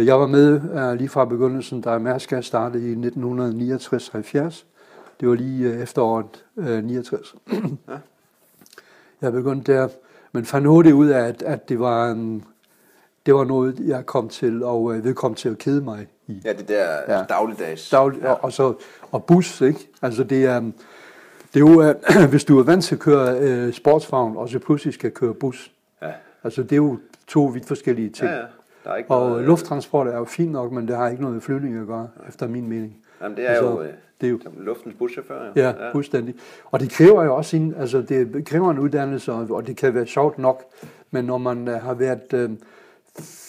B: jeg var med øh, lige fra begyndelsen, da Mærsk startede i 1969-70. Det var lige øh, efteråret øh, 69. Jeg begyndte der, men fandt hurtigt ud af, at, at det var en, det var noget, jeg kom til, og øh, vedkom til at kede mig i.
A: Ja, det der
B: Ja.
A: ja. dagligdags.
B: Daglig, og, og, så, og bus, ikke? Altså det er, det er jo, øh, hvis du er vant til at køre øh, sportsvogn, og så pludselig skal køre bus.
A: Ja.
B: Altså det er jo to vidt forskellige ting.
A: ja, ja. Der er ikke
B: Og
A: noget,
B: lufttransport er jo fint nok, men det har ikke noget med flyvning at gøre, efter min mening.
A: Jamen, det er
B: Altså,
A: jo, øh,
B: det er jo
A: som luftens buschauffør. Jo.
B: Ja, ja, fuldstændig. Og det kræver jo også en, altså det kræver en uddannelse, og det kan være sjovt nok, men når man uh, har været uh,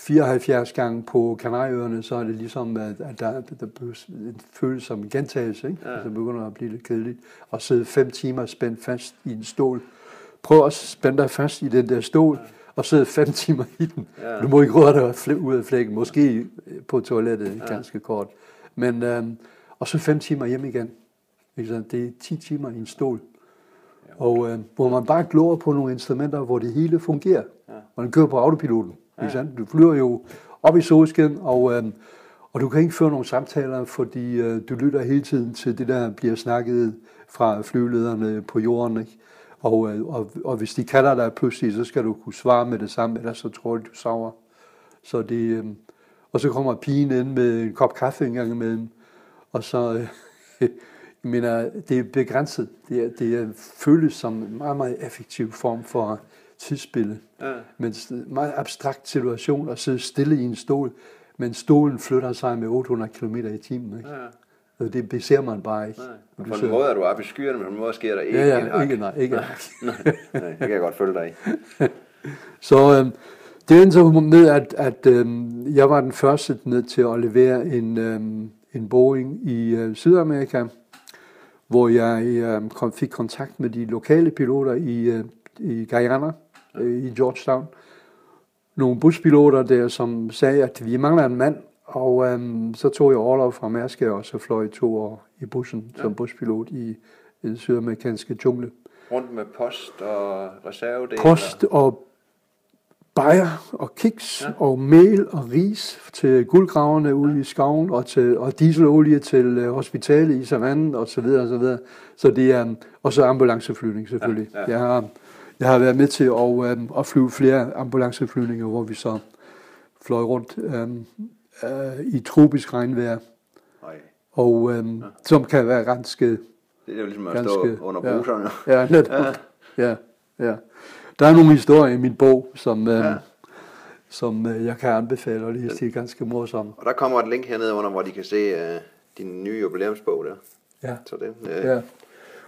B: 74 gange på Kanarieøerne, så er det ligesom, at, at der, der en føles som en gentagelse, ikke? Ja. Altså det begynder at blive lidt kedeligt. Og sidde fem timer spændt fast i en stol. Prøv at spænde dig fast i den der stol, ja. og sidde fem timer i den.
A: Ja.
B: Du må ikke røre dig ud af flækken, måske på toilettet, ja. ganske kort. Men, øhm, og så fem timer hjem igen. Ikke sandt? Det er 10 timer i en stol. Og øh, hvor man bare glor på nogle instrumenter, hvor det hele fungerer. Ja. Og den kører på autopiloten. Ja. Ikke sandt? Du flyver jo op i solskin, og, øh, og du kan ikke føre nogle samtaler, fordi øh, du lytter hele tiden til det, der bliver snakket fra flyvelederne på jorden. Ikke? Og, øh, og, og hvis de kalder dig pludselig, så skal du kunne svare med det samme, ellers så tror de, du sover. Så det, øh, og så kommer pigen ind med en kop kaffe en gang imellem, og så, øh, jeg mener, det er begrænset. Det, er, det er, føles som en meget, meget effektiv form for tidsspil.
A: Ja.
B: Men en meget abstrakt situation at sidde stille i en stol, men stolen flytter sig med 800 km i timen. Ikke?
A: Ja.
B: Og det beser man bare ikke.
A: Nej. På
B: du
A: en måde er du oppe i skyerne, men på en måde sker der ikke
B: Ja,
A: en
B: ja, ikke nej, ikke nej.
A: Nej, nej, det kan jeg godt følge dig i.
B: Så øh, det endte så med, at, at øh, jeg var den første ned til at levere en, øh, en Boeing i øh, Sydamerika, hvor jeg øh, kom, fik kontakt med de lokale piloter i, øh, i Guyana, øh, i Georgetown. Nogle buspiloter der, som sagde, at vi mangler en mand, og øh, så tog jeg overlov fra Mærsk, og så fløj i to år i bussen som buspilot i den sydamerikanske jungle.
A: Rundt med post og reservedele.
B: Post og bajer og kiks
A: Ja.
B: ja. og mel og ris til guldgraverne ude i skoven og, til, og dieselolie til uh, hospitalet i savannen og så videre og så videre. Så det er, og så ambulanceflyvning selvfølgelig.
A: Ja, ja.
B: Jeg, har, jeg har været med til at, um, at flyve flere ambulanceflyvninger, hvor vi så fløj rundt um, uh, i tropisk regnvejr,
A: Nej,
B: og um, som kan være ganske
A: det er jo ligesom at stå
B: Ganske-
A: under
B: ja.
A: bruserne.
B: Ja, netop. Ja. ja, Der er nogle historier i min bog, som, øh,
A: Ja.
B: som øh, jeg kan anbefale at læse. De er ganske morsomme.
A: Og der kommer et link hernede under, hvor de kan se uh, din nye jubilæumsbog der.
B: Ja.
A: Så det, uh,
B: ja.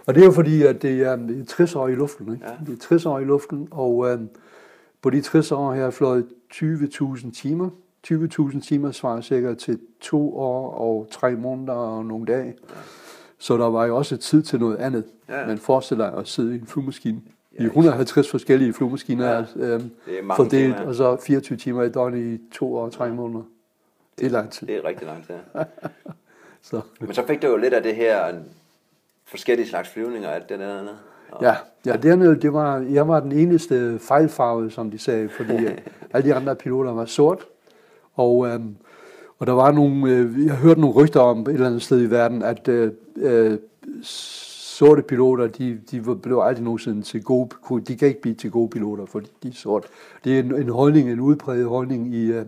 B: Og det er jo fordi, at det er øh, 60 år i luften. Ikke?
A: Ja.
B: Det er 60 år i luften, og øh, på de 60 år har jeg fløjet 20.000 timer. 20.000 timer svarer cirka til to år og tre måneder og nogle dage. Så der var jo også tid til noget andet.
A: Ja.
B: Men forestil dig at sidde i en flyvemaskine. I 150 forskellige flyvemaskiner
A: Ja.
B: øh,
A: er
B: fordelt,
A: timer.
B: og så 24 timer i døgnet i to og tre måneder. Det er lang tid.
A: det er rigtig langt her.
B: Så.
A: Men så fik du jo lidt af det her forskellige slags flyvninger og alt det der andet.
B: Ja, ja dernede, det var, jeg var den eneste fejlfarve, som de sagde, fordi øh, alle de andre piloter var sort. Og, øhm, og der var nogle, øh, jeg hørte nogle rygter om et eller andet sted i verden, at øh, øh, sorte piloter, de, de blev aldrig nogensinde til gode, de kan ikke blive til gode piloter, fordi de er sorte. Det er en, en holdning, en udpræget holdning i, øh,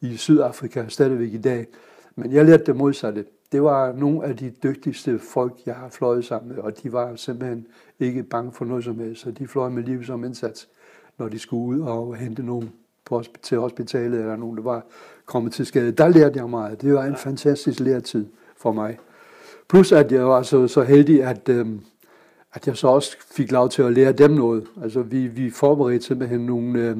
B: i Sydafrika stadigvæk i dag. Men jeg lærte det modsatte. Det var nogle af de dygtigste folk, jeg har fløjet sammen med, og de var simpelthen ikke bange for noget som helst, så de fløj med liv som indsats, når de skulle ud og hente nogen på, til hospitalet, eller nogen, der var kommet til skade. Der lærte jeg meget. Det var en fantastisk læretid for mig. Plus at jeg var så, så heldig, at, øh, at jeg så også fik lov til at lære dem noget. Altså vi, vi forberedte simpelthen nogle, øh,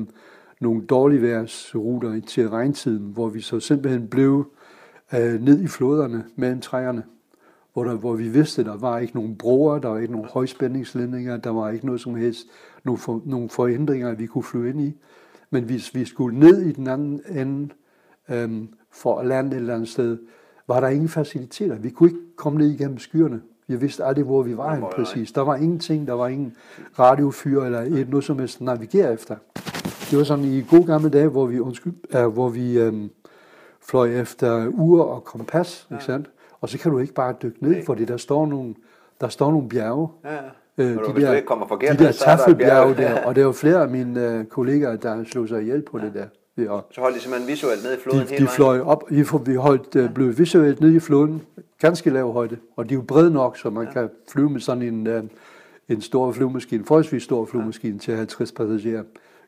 B: nogle dårligværsruter til regntiden, hvor vi så simpelthen blev øh, ned i floderne mellem træerne, hvor, der, hvor vi vidste, der var ikke nogen broer, der var ikke nogen højspændingsledninger, der var ikke noget som helst, nogen, for, nogen forhindringer, vi kunne flyve ind i. Men hvis vi skulle ned i den anden ende øhm, for at lande et eller andet sted, var der ingen faciliteter. Vi kunne ikke komme ned igennem skyerne. Vi vidste aldrig, hvor vi var hen præcis. Der var ingenting, der var ingen radiofyr eller et, noget som helst navigere efter. Det var sådan i gode gamle dage, hvor vi, undskyld, øh, hvor vi øhm, fløj efter ur og kompas, ja. ikke sandt? Og så kan du ikke bare dykke ned, fordi der står nogle, der står nogle bjerge.
A: Ja. Øh, de,
B: der,
A: ikke kommer forkert,
B: de der taffelbjerge der, og det var flere af mine øh, kollegaer, der slog sig ihjel på ja. det der.
A: Ja. Så holdt de simpelthen visuelt ned i floden
B: de, hele de fløj op, vi, vi holdt, øh, blev visuelt ned i floden, ganske lav højde, og de er jo brede nok, så man ja. kan flyve med sådan en, øh, en stor flyvemaskine, forholdsvis stor flyvemaskine ja. til 50 passagerer,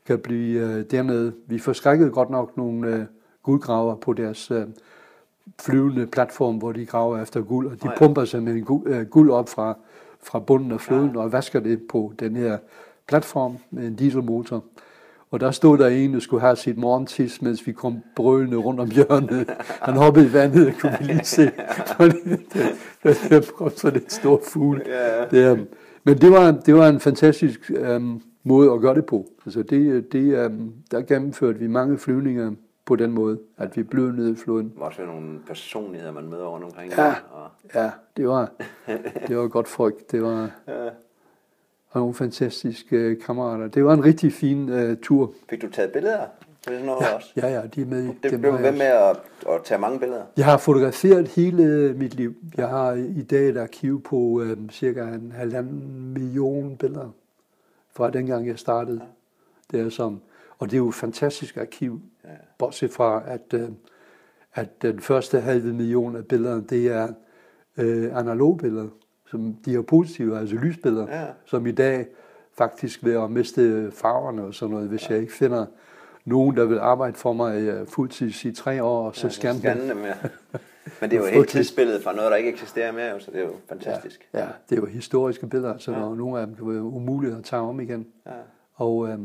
B: kan blive øh, dernede. Vi forskrækkede godt nok nogle øh, guldgraver på deres øh, flyvende platform, hvor de graver efter guld, og de oh, ja. pumper simpelthen guld, øh, guld op fra, fra bunden af floden ja. og vasker det på den her platform med en dieselmotor. Og der stod der en, der skulle have sit morgentis, mens vi kom brølende rundt om hjørnet. Han hoppede i vandet, kunne vi lige se. det var sådan en stor fugl. Det, men det var, det var en fantastisk um, måde at gøre det på. Altså det, det, um, der gennemførte vi mange flyvninger på den måde, at vi blev nede i floden.
A: Var også nogle personligheder, man møder rundt omkring.
B: Ja, og... ja det, var, det var godt folk. Det var, ja. Og nogle fantastiske uh, kammerater. Det var en rigtig fin uh, tur.
A: Fik du taget billeder?
B: Det noget ja, også? ja, ja, de er med.
A: Det blev ved med at, at tage mange billeder?
B: Jeg har fotograferet hele mit liv. Jeg har i dag et arkiv på uh, cirka en halvanden million billeder fra dengang jeg startede. Ja. Det er som, og det er jo et fantastisk arkiv. Ja. Bortset fra, at, øh, at den første halve million af billederne, det er øh, analogbilleder, som de er positive, altså lysbilleder, ja. som i dag faktisk ved at miste farverne og sådan noget, hvis ja. jeg ikke finder nogen, der vil arbejde for mig øh, fuldtids i tre år, og så ja, scanne
A: dem. dem ja. Men det er jo helt tidsbilledet fra noget, der ikke eksisterer mere, så det er jo fantastisk.
B: Ja, ja det er jo historiske billeder, så ja. nogle af dem kan være umulige at tage om igen. Ja. Og øh,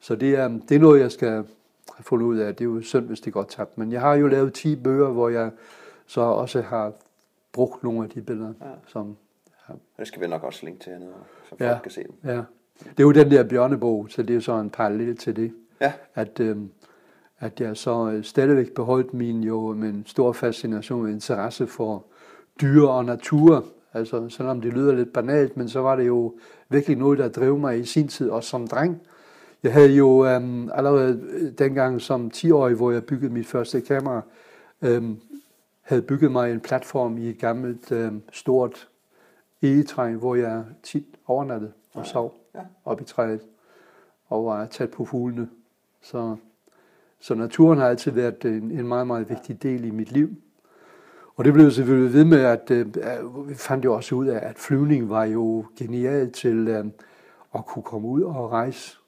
B: så det er, det er noget, jeg skal have fundet ud af. Det er jo synd, hvis det går tabt. Men jeg har jo lavet 10 bøger, hvor jeg så også har brugt nogle af de billeder. Ja. Som,
A: ja. Det skal vi nok også linke til hernede, så folk ja. kan se dem.
B: Ja. Det er jo den der bjørnebog, så det er så en parallel til det. Ja. At, øh, at jeg så øh, stadigvæk beholdt min jo med en stor fascination og interesse for dyr og natur. Altså, selvom det lyder lidt banalt, men så var det jo virkelig noget, der drev mig i sin tid, også som dreng. Jeg havde jo øhm, allerede øh, dengang som 10-årig, hvor jeg byggede mit første kamera, øhm, havde bygget mig en platform i et gammelt, øhm, stort egetræ, hvor jeg tit overnattede og sov ja. op i træet og var tæt på fuglene. Så, så naturen har altid været en, en meget, meget vigtig del i mit liv. Og det blev selvfølgelig ved med, at øh, vi fandt jo også ud af, at flyvning var jo genialt til øh, at kunne komme ud og rejse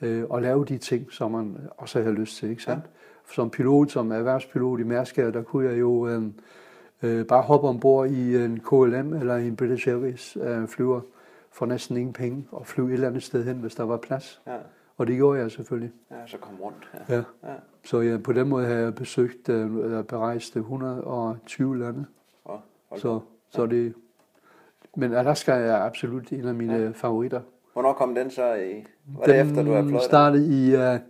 B: øh, og lave de ting, som man også havde lyst til. Ikke sandt? Ja. Som pilot, som erhvervspilot i Mærsk, der kunne jeg jo øh, øh, bare hoppe ombord i en KLM eller en British Airways øh, flyver for næsten ingen penge og flyve et eller andet sted hen, hvis der var plads. Ja. Og det gjorde jeg selvfølgelig.
A: Ja, så kom rundt. Ja. ja. ja.
B: Så ja, på den måde har jeg besøgt øh, berejst 120 lande. Oh, så, så ja. det, men Alaska er absolut en af mine ja. favoritter.
A: Hvornår kom den så i?
B: Var den det efter, du har fløjet startede i uh,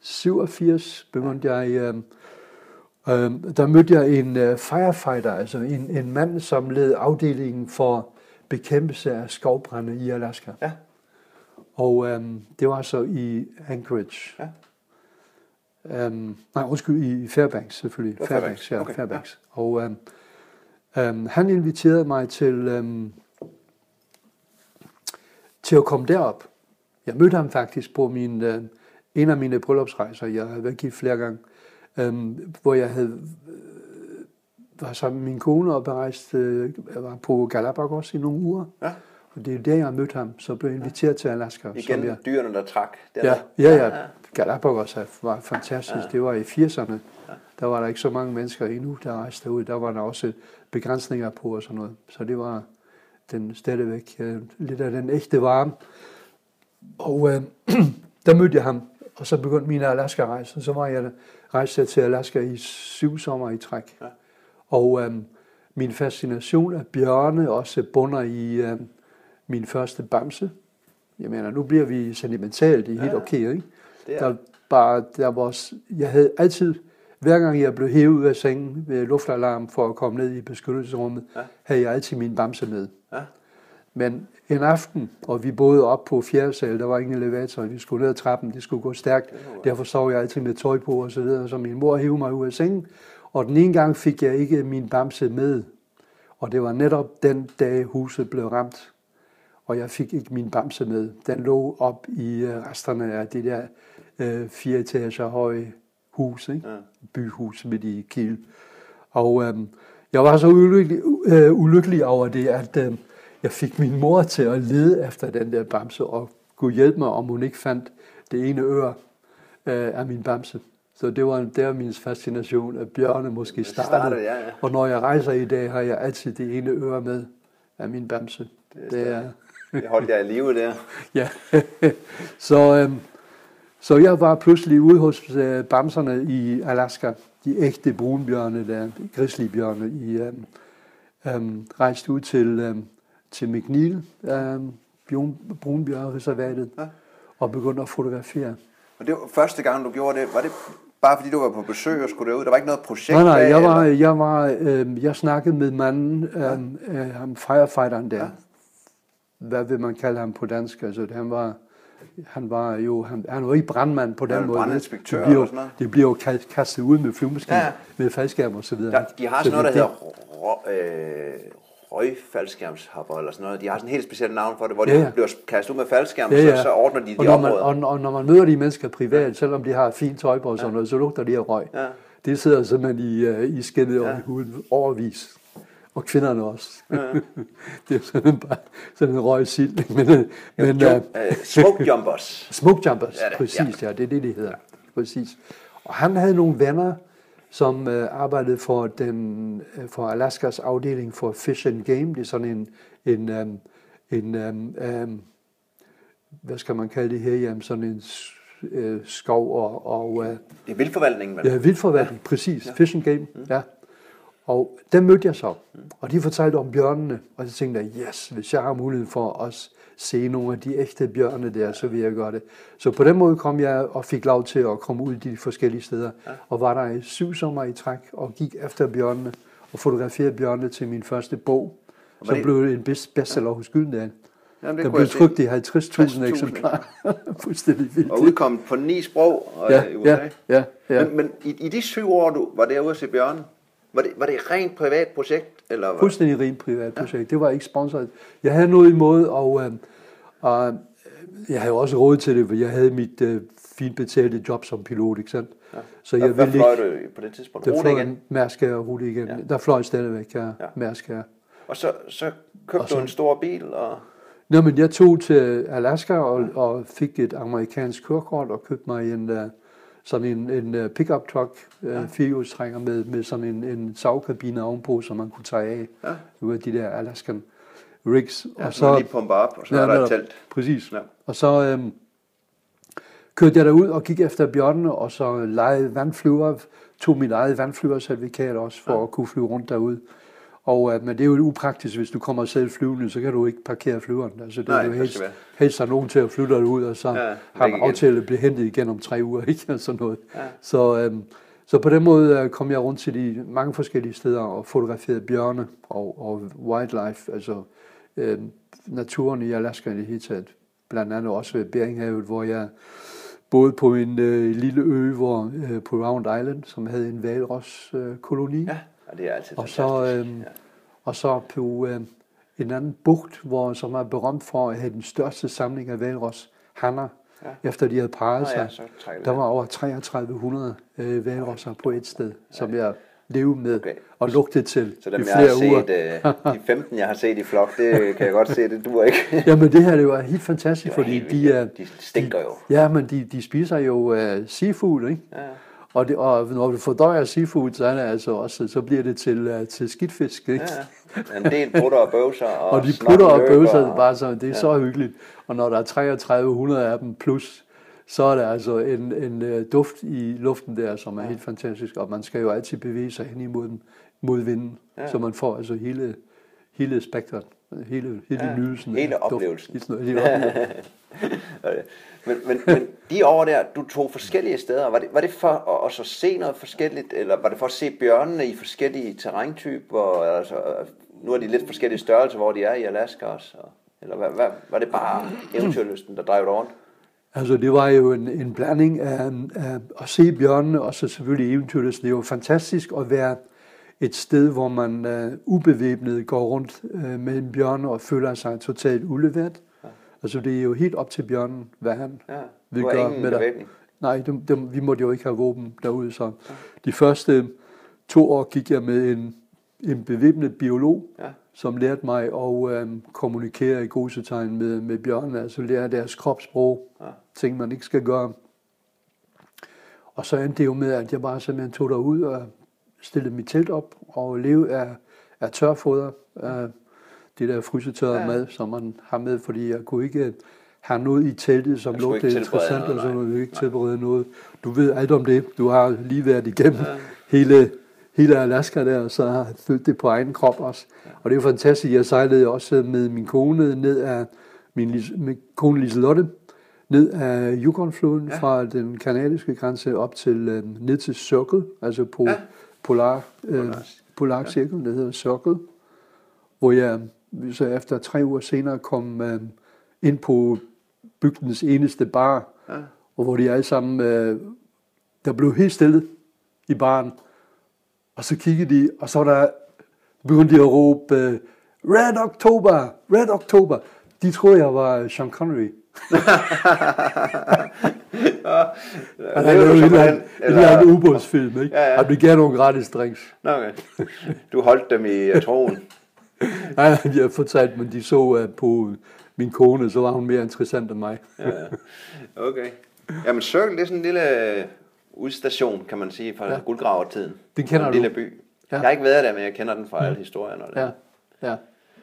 B: 87, begyndte ja. jeg. Uh, uh, der mødte jeg en uh, firefighter, altså en, en mand, som led afdelingen for bekæmpelse af skovbrænde i Alaska.
A: Ja.
B: Og øhm, det var så i Anchorage.
A: Ja.
B: Øhm, nej, undskyld, i Fairbanks selvfølgelig. Fairbanks,
A: Fairbanks.
B: ja,
A: Okay,
B: Fairbanks. Og øhm, øhm, han inviterede mig til, øhm, til at komme derop. Jeg mødte ham faktisk på min, øh, en af mine bryllupsrejser. Jeg har været gift flere gange, øhm, hvor jeg havde øh, var sammen med min kone og berejst, øh, var på Galapagos i nogle uger.
A: Ja.
B: Og det er der, jeg mødte ham. Så blev jeg inviteret til Alaska.
A: Igen
B: som jeg,
A: dyrene, der trak.
B: Ja,
A: dernede.
B: ja, ja. Galapagos var fantastisk. Det var i 80'erne. Der var der ikke så mange mennesker endnu, der rejste derud. Der var der også begrænsninger på og sådan noget. Så det var den stadigvæk øh, lidt af den ægte varme. Og øh, der mødte jeg ham, og så begyndte min Alaska-rejse. Så var jeg rejste jeg til Alaska i syv sommer i træk.
A: Ja.
B: Og øh, min fascination af bjørne også bunder i øh, min første bamse. Jeg mener, nu bliver vi sentimentalt, det er helt
A: Ja.
B: okay, ikke?
A: Det er
B: Der, bare, der var, også- jeg havde altid, hver gang jeg blev hævet ud af sengen ved luftalarm for at komme ned i beskyttelsesrummet,
A: Ja.
B: havde jeg altid min bamse med.
A: Ja.
B: Men en aften, og vi boede op på fjerde sal, der var ingen elevator, vi skulle ned ad trappen, det skulle gå stærkt. Derfor sov jeg altid med tøj på og så videre, så min mor hævde mig ud af sengen. Og den ene gang fik jeg ikke min bamse med, og det var netop den dag, huset blev ramt. Og jeg fik ikke min bamse med. Den lå op i øh, resterne af det der øh, fire etager høje hus, ikke?
A: Ja.
B: byhus midt i Kiel. Og øhm, jeg var så ulykkelig, øh, ulykkelig over det, at øh, jeg fik min mor til at lede efter den der bamse, og kunne hjælpe mig, om hun ikke fandt det ene øre øh, af min bamse. Så det var der min fascination af bjørne måske startede.
A: startede, ja, ja.
B: Og når jeg rejser i dag, har jeg altid det ene øre med af min bamse.
A: Det er
B: Det er,
A: Det holdt jeg i live der.
B: ja. så, øhm, så jeg var pludselig ude hos øh, bamserne i Alaska, de ægte brunbjørne der, de grizzlybjørne, i øhm, øhm, rejste ud til, øhm, til McNeil, øhm, bjørn- brunbjørnereservatet,
A: Ja.
B: og begyndte at fotografere.
A: Og det var første gang, du gjorde det. Var det bare fordi, du var på besøg og skulle derud? Der var ikke noget projekt
B: Nej, nej, jeg, var,
A: eller?
B: jeg, var, øh, jeg snakkede med manden, øh, øh, ham firefighteren der.
A: Ja.
B: Hvad vil man kalde ham på dansk? Altså, han var, han var jo, han, han var ikke brandmand på den
A: var
B: måde. det bliver, jo-
A: sådan noget.
B: det bliver jo ka- kastet ud med flyvemaskiner,
A: Ja.
B: ja. med faldskærm og så videre.
A: Der, de har
B: Så
A: sådan noget, der hedder øh, røgfaldskærmshopper eller sådan noget. De har sådan et helt specielt navn for det, hvor de
B: Ja, ja.
A: bliver kastet ud med faldskærm,
B: Ja, ja.
A: Så, så ordner de de
B: og man,
A: områder.
B: og, og når man møder de mennesker privat, selvom de har fint tøj på og sådan noget, så lugter de af røg.
A: Ja.
B: Det sidder simpelthen i, uh, i skinnet og
A: Ja.
B: i huden overvis. Og kvinderne også. det er sådan bare sådan en røg sild. Men, øh, men
A: Jo,
B: uh,
A: øh, smoke jumpers.
B: smoke jumpers,
A: Ja, det-
B: præcis, ja. det er det, det hedder. Præcis. Og han havde nogle venner, som uh, arbejdede for, den, øh, for Alaskas afdeling for Fish and Game. Det er sådan en, en, um, en um, um, hvad skal man kalde det her, jamen sådan en uh, skov og, og uh,
A: Det er vildforvaltningen, vel?
B: Ja, vildforvaltning, ja. præcis. Ja. Fish and game, mm. ja. Og dem mødte jeg så, og de fortalte om bjørnene, og så tænkte jeg, yes, hvis jeg har mulighed for også se nogle af de ægte bjørne der, så vil jeg gøre det. Så på den måde kom jeg og fik lov til at komme ud i de forskellige steder, og var der i syv sommer i træk, og gik efter bjørnene, og fotograferede bjørnene til min første bog, som
A: det-
B: blev en best- bestseller hos Gyldendal.
A: Jamen, det
B: Der blev trykt i 50.000
A: 60.000.
B: eksemplarer. Fuldstændig vildt.
A: Og udkommet på ni sprog og,
B: Ja,
A: i USA.
B: ja, ja, ja.
A: Men, men i, i de syv år, du var derude at se bjørne, var det, var det et rent privat projekt? Eller var,
B: Fuldstændig rent privat projekt. Det var ikke sponsoret. Jeg havde noget imod, og, øh, og øh, jeg havde jo også råd til det, for jeg havde mit øh, fint betalte job som pilot, ikke sandt? Ja. Så jeg
A: hvad
B: ville
A: fløj
B: ikke...
A: du på det tidspunkt?
B: Der fløj
A: igen?
B: en Mærsk og Rute igen.
A: Ja.
B: Ja. Der fløj stadigvæk
A: Ja.
B: ja. Mærsk.
A: Og så, så købte
B: Og så-
A: du en stor bil, og
B: Nå, men jeg tog til Alaska og, og fik et amerikansk kørekort og købte mig en, uh, sådan en, en uh, pickup truck, uh, ja. firehjulstrækker med, med sådan en, en savkabine ovenpå, som man kunne tage af.
A: Ja.
B: Det var de der Alaskan rigs.
A: ja,
B: og
A: så lige pumper op, og så
B: Ja,
A: er der et telt.
B: Præcis.
A: Ja.
B: Og så øhm, kørte jeg derud og gik efter bjørnene, og så lejede vandflyver, tog mit eget vandflyvercertifikat også, for ja. at kunne flyve rundt derud. Og, øh, men det er jo upraktisk, hvis du kommer selv flyvende, så kan du ikke parkere flyveren. Altså, det
A: Nej,
B: er jo helst, helst have nogen til at flytte dig ud, og så
A: Ja,
B: har man aftalt at blive hentet igen om tre uger, ikke? Og sådan noget.
A: Ja.
B: Så, øhm, så på den måde øh, kom jeg rundt til de mange forskellige steder og fotograferede bjørne og, og wildlife, altså øh, naturen i Alaska i det hele taget. Blandt andet også ved Beringhavet, hvor jeg boede på en øh, lille ø hvor, øh, på Round Island, som havde en valros-koloni. Øh, koloni.
A: Ja, og det er altid
B: og så, øh,
A: ja.
B: og så på øh, en anden bugt, hvor, som er berømt for at have den største samling af valros hanner,
A: Ja.
B: efter de havde parret
A: Nå
B: sig.
A: ja, det
B: Der var over 3300 øh, valrosser på et sted, som jeg levede med
A: Okay.
B: og lugtede til
A: Så dem,
B: i
A: jeg har
B: flere uger.
A: set, øh, de 15, jeg har set i flok, det kan jeg godt se, det duer ikke.
B: Jamen det her det var helt fantastisk,
A: Det var
B: fordi
A: helt
B: de, er,
A: De stinker jo.
B: ja, men de, de spiser jo uh, seafood, ikke?
A: Ja.
B: Og, det, og når du fordøjer seafood, så, er det altså også, så bliver det til, uh, til skidtfisk, ikke?
A: Ja, en del putter og bøvser. Og,
B: Og de putter og bøvser
A: og-
B: bare så, det er ja. så hyggeligt. Og når der er 3300 af dem plus, så er der altså en, en øh, duft i luften der, som er helt fantastisk. Og man skal jo altid bevæge sig hen imod den, mod vinden,
A: Ja.
B: ja. så man får altså hele, hele spektret, hele, hele
A: Ja,
B: ja. nydelsen.
A: hele
B: duft.
A: oplevelsen.
B: Hele, hele oplevelsen.
A: men, men, men de år der, du tog forskellige steder, var det, var det for at også se noget forskelligt, eller var det for at se bjørnene i forskellige terræntyper? Altså, nu er de lidt forskellige størrelser, hvor de er i Alaska også. og- Eller hvad, hvad, var det bare eventyrlysten, der drev dig rundt?
B: Altså det var jo en, en blanding af, af at se bjørnene, og så selvfølgelig eventyrlysten. Det var fantastisk at være et sted, hvor man uh, ubevæbnet går rundt uh, med en bjørn og føler sig totalt uleveret. Ja. Altså det er jo helt op til bjørnen, hvad han
A: Ja,
B: vil gøre med dig.
A: bevæbning.
B: Nej, dem, dem, vi måtte jo ikke have våben derude, så de første to år gik jeg med en, en bevæbnet biolog,
A: Ja.
B: som lærte mig at øhm, kommunikere i gosetegn med, med bjørnene, altså lære deres kropssprog,
A: Ja.
B: ja. ting man ikke skal gøre. Og så endte det jo med, at jeg bare simpelthen tog derud og stillede mit telt op og levede af, af tørfoder, af det der frysetørrede
A: Ja.
B: ja. mad, som man har med, fordi jeg kunne ikke have noget i teltet, som lugtede
A: tilberede
B: interessant,
A: noget,
B: og så vi ikke tilberede noget. Du ved alt om det. Du har lige været igennem ja. hele, hele Alaska der, og så har jeg følt det på egen krop også. Og det er jo fantastisk. Jeg sejlede også med min kone ned af min, min kone Liselotte, ned af Yukonfloden
A: Ja.
B: ja. fra den kanadiske grænse op til øh, ned til Circle, altså på
A: Ja.
B: ja. polar, øh,
A: Polar-
B: polarcirkel, det hedder Circle, hvor jeg så efter tre uger senere kom øh, ind på bygdens eneste bar,
A: Ja.
B: og hvor de alle sammen, øh, der blev helt stille i baren, og så kiggede de, og så der, begyndte de at råbe, øh, Red October, Red October. De troede, jeg var Sean Connery. Han
A: Lever du
B: lavet et eller et eller ubådsfilm, ikke?
A: Ja, ja.
B: Han blev gerne nogle gratis drinks.
A: Nå, okay. Du holdt dem i uh, troen.
B: Nej, jeg har fortalt, men de så uh, på min kone, så var hun mere interessant end mig.
A: Ja, ja. Okay. Jamen, Circle, det er sådan en lille øh, udstation, kan man sige, fra ja.
B: Ja.
A: guldgravertiden.
B: Den kender
A: en
B: du.
A: lille by. Ja.
B: Ja.
A: Jeg har ikke været der, men jeg kender den fra alle historierne. Og det.
B: Ja, ja.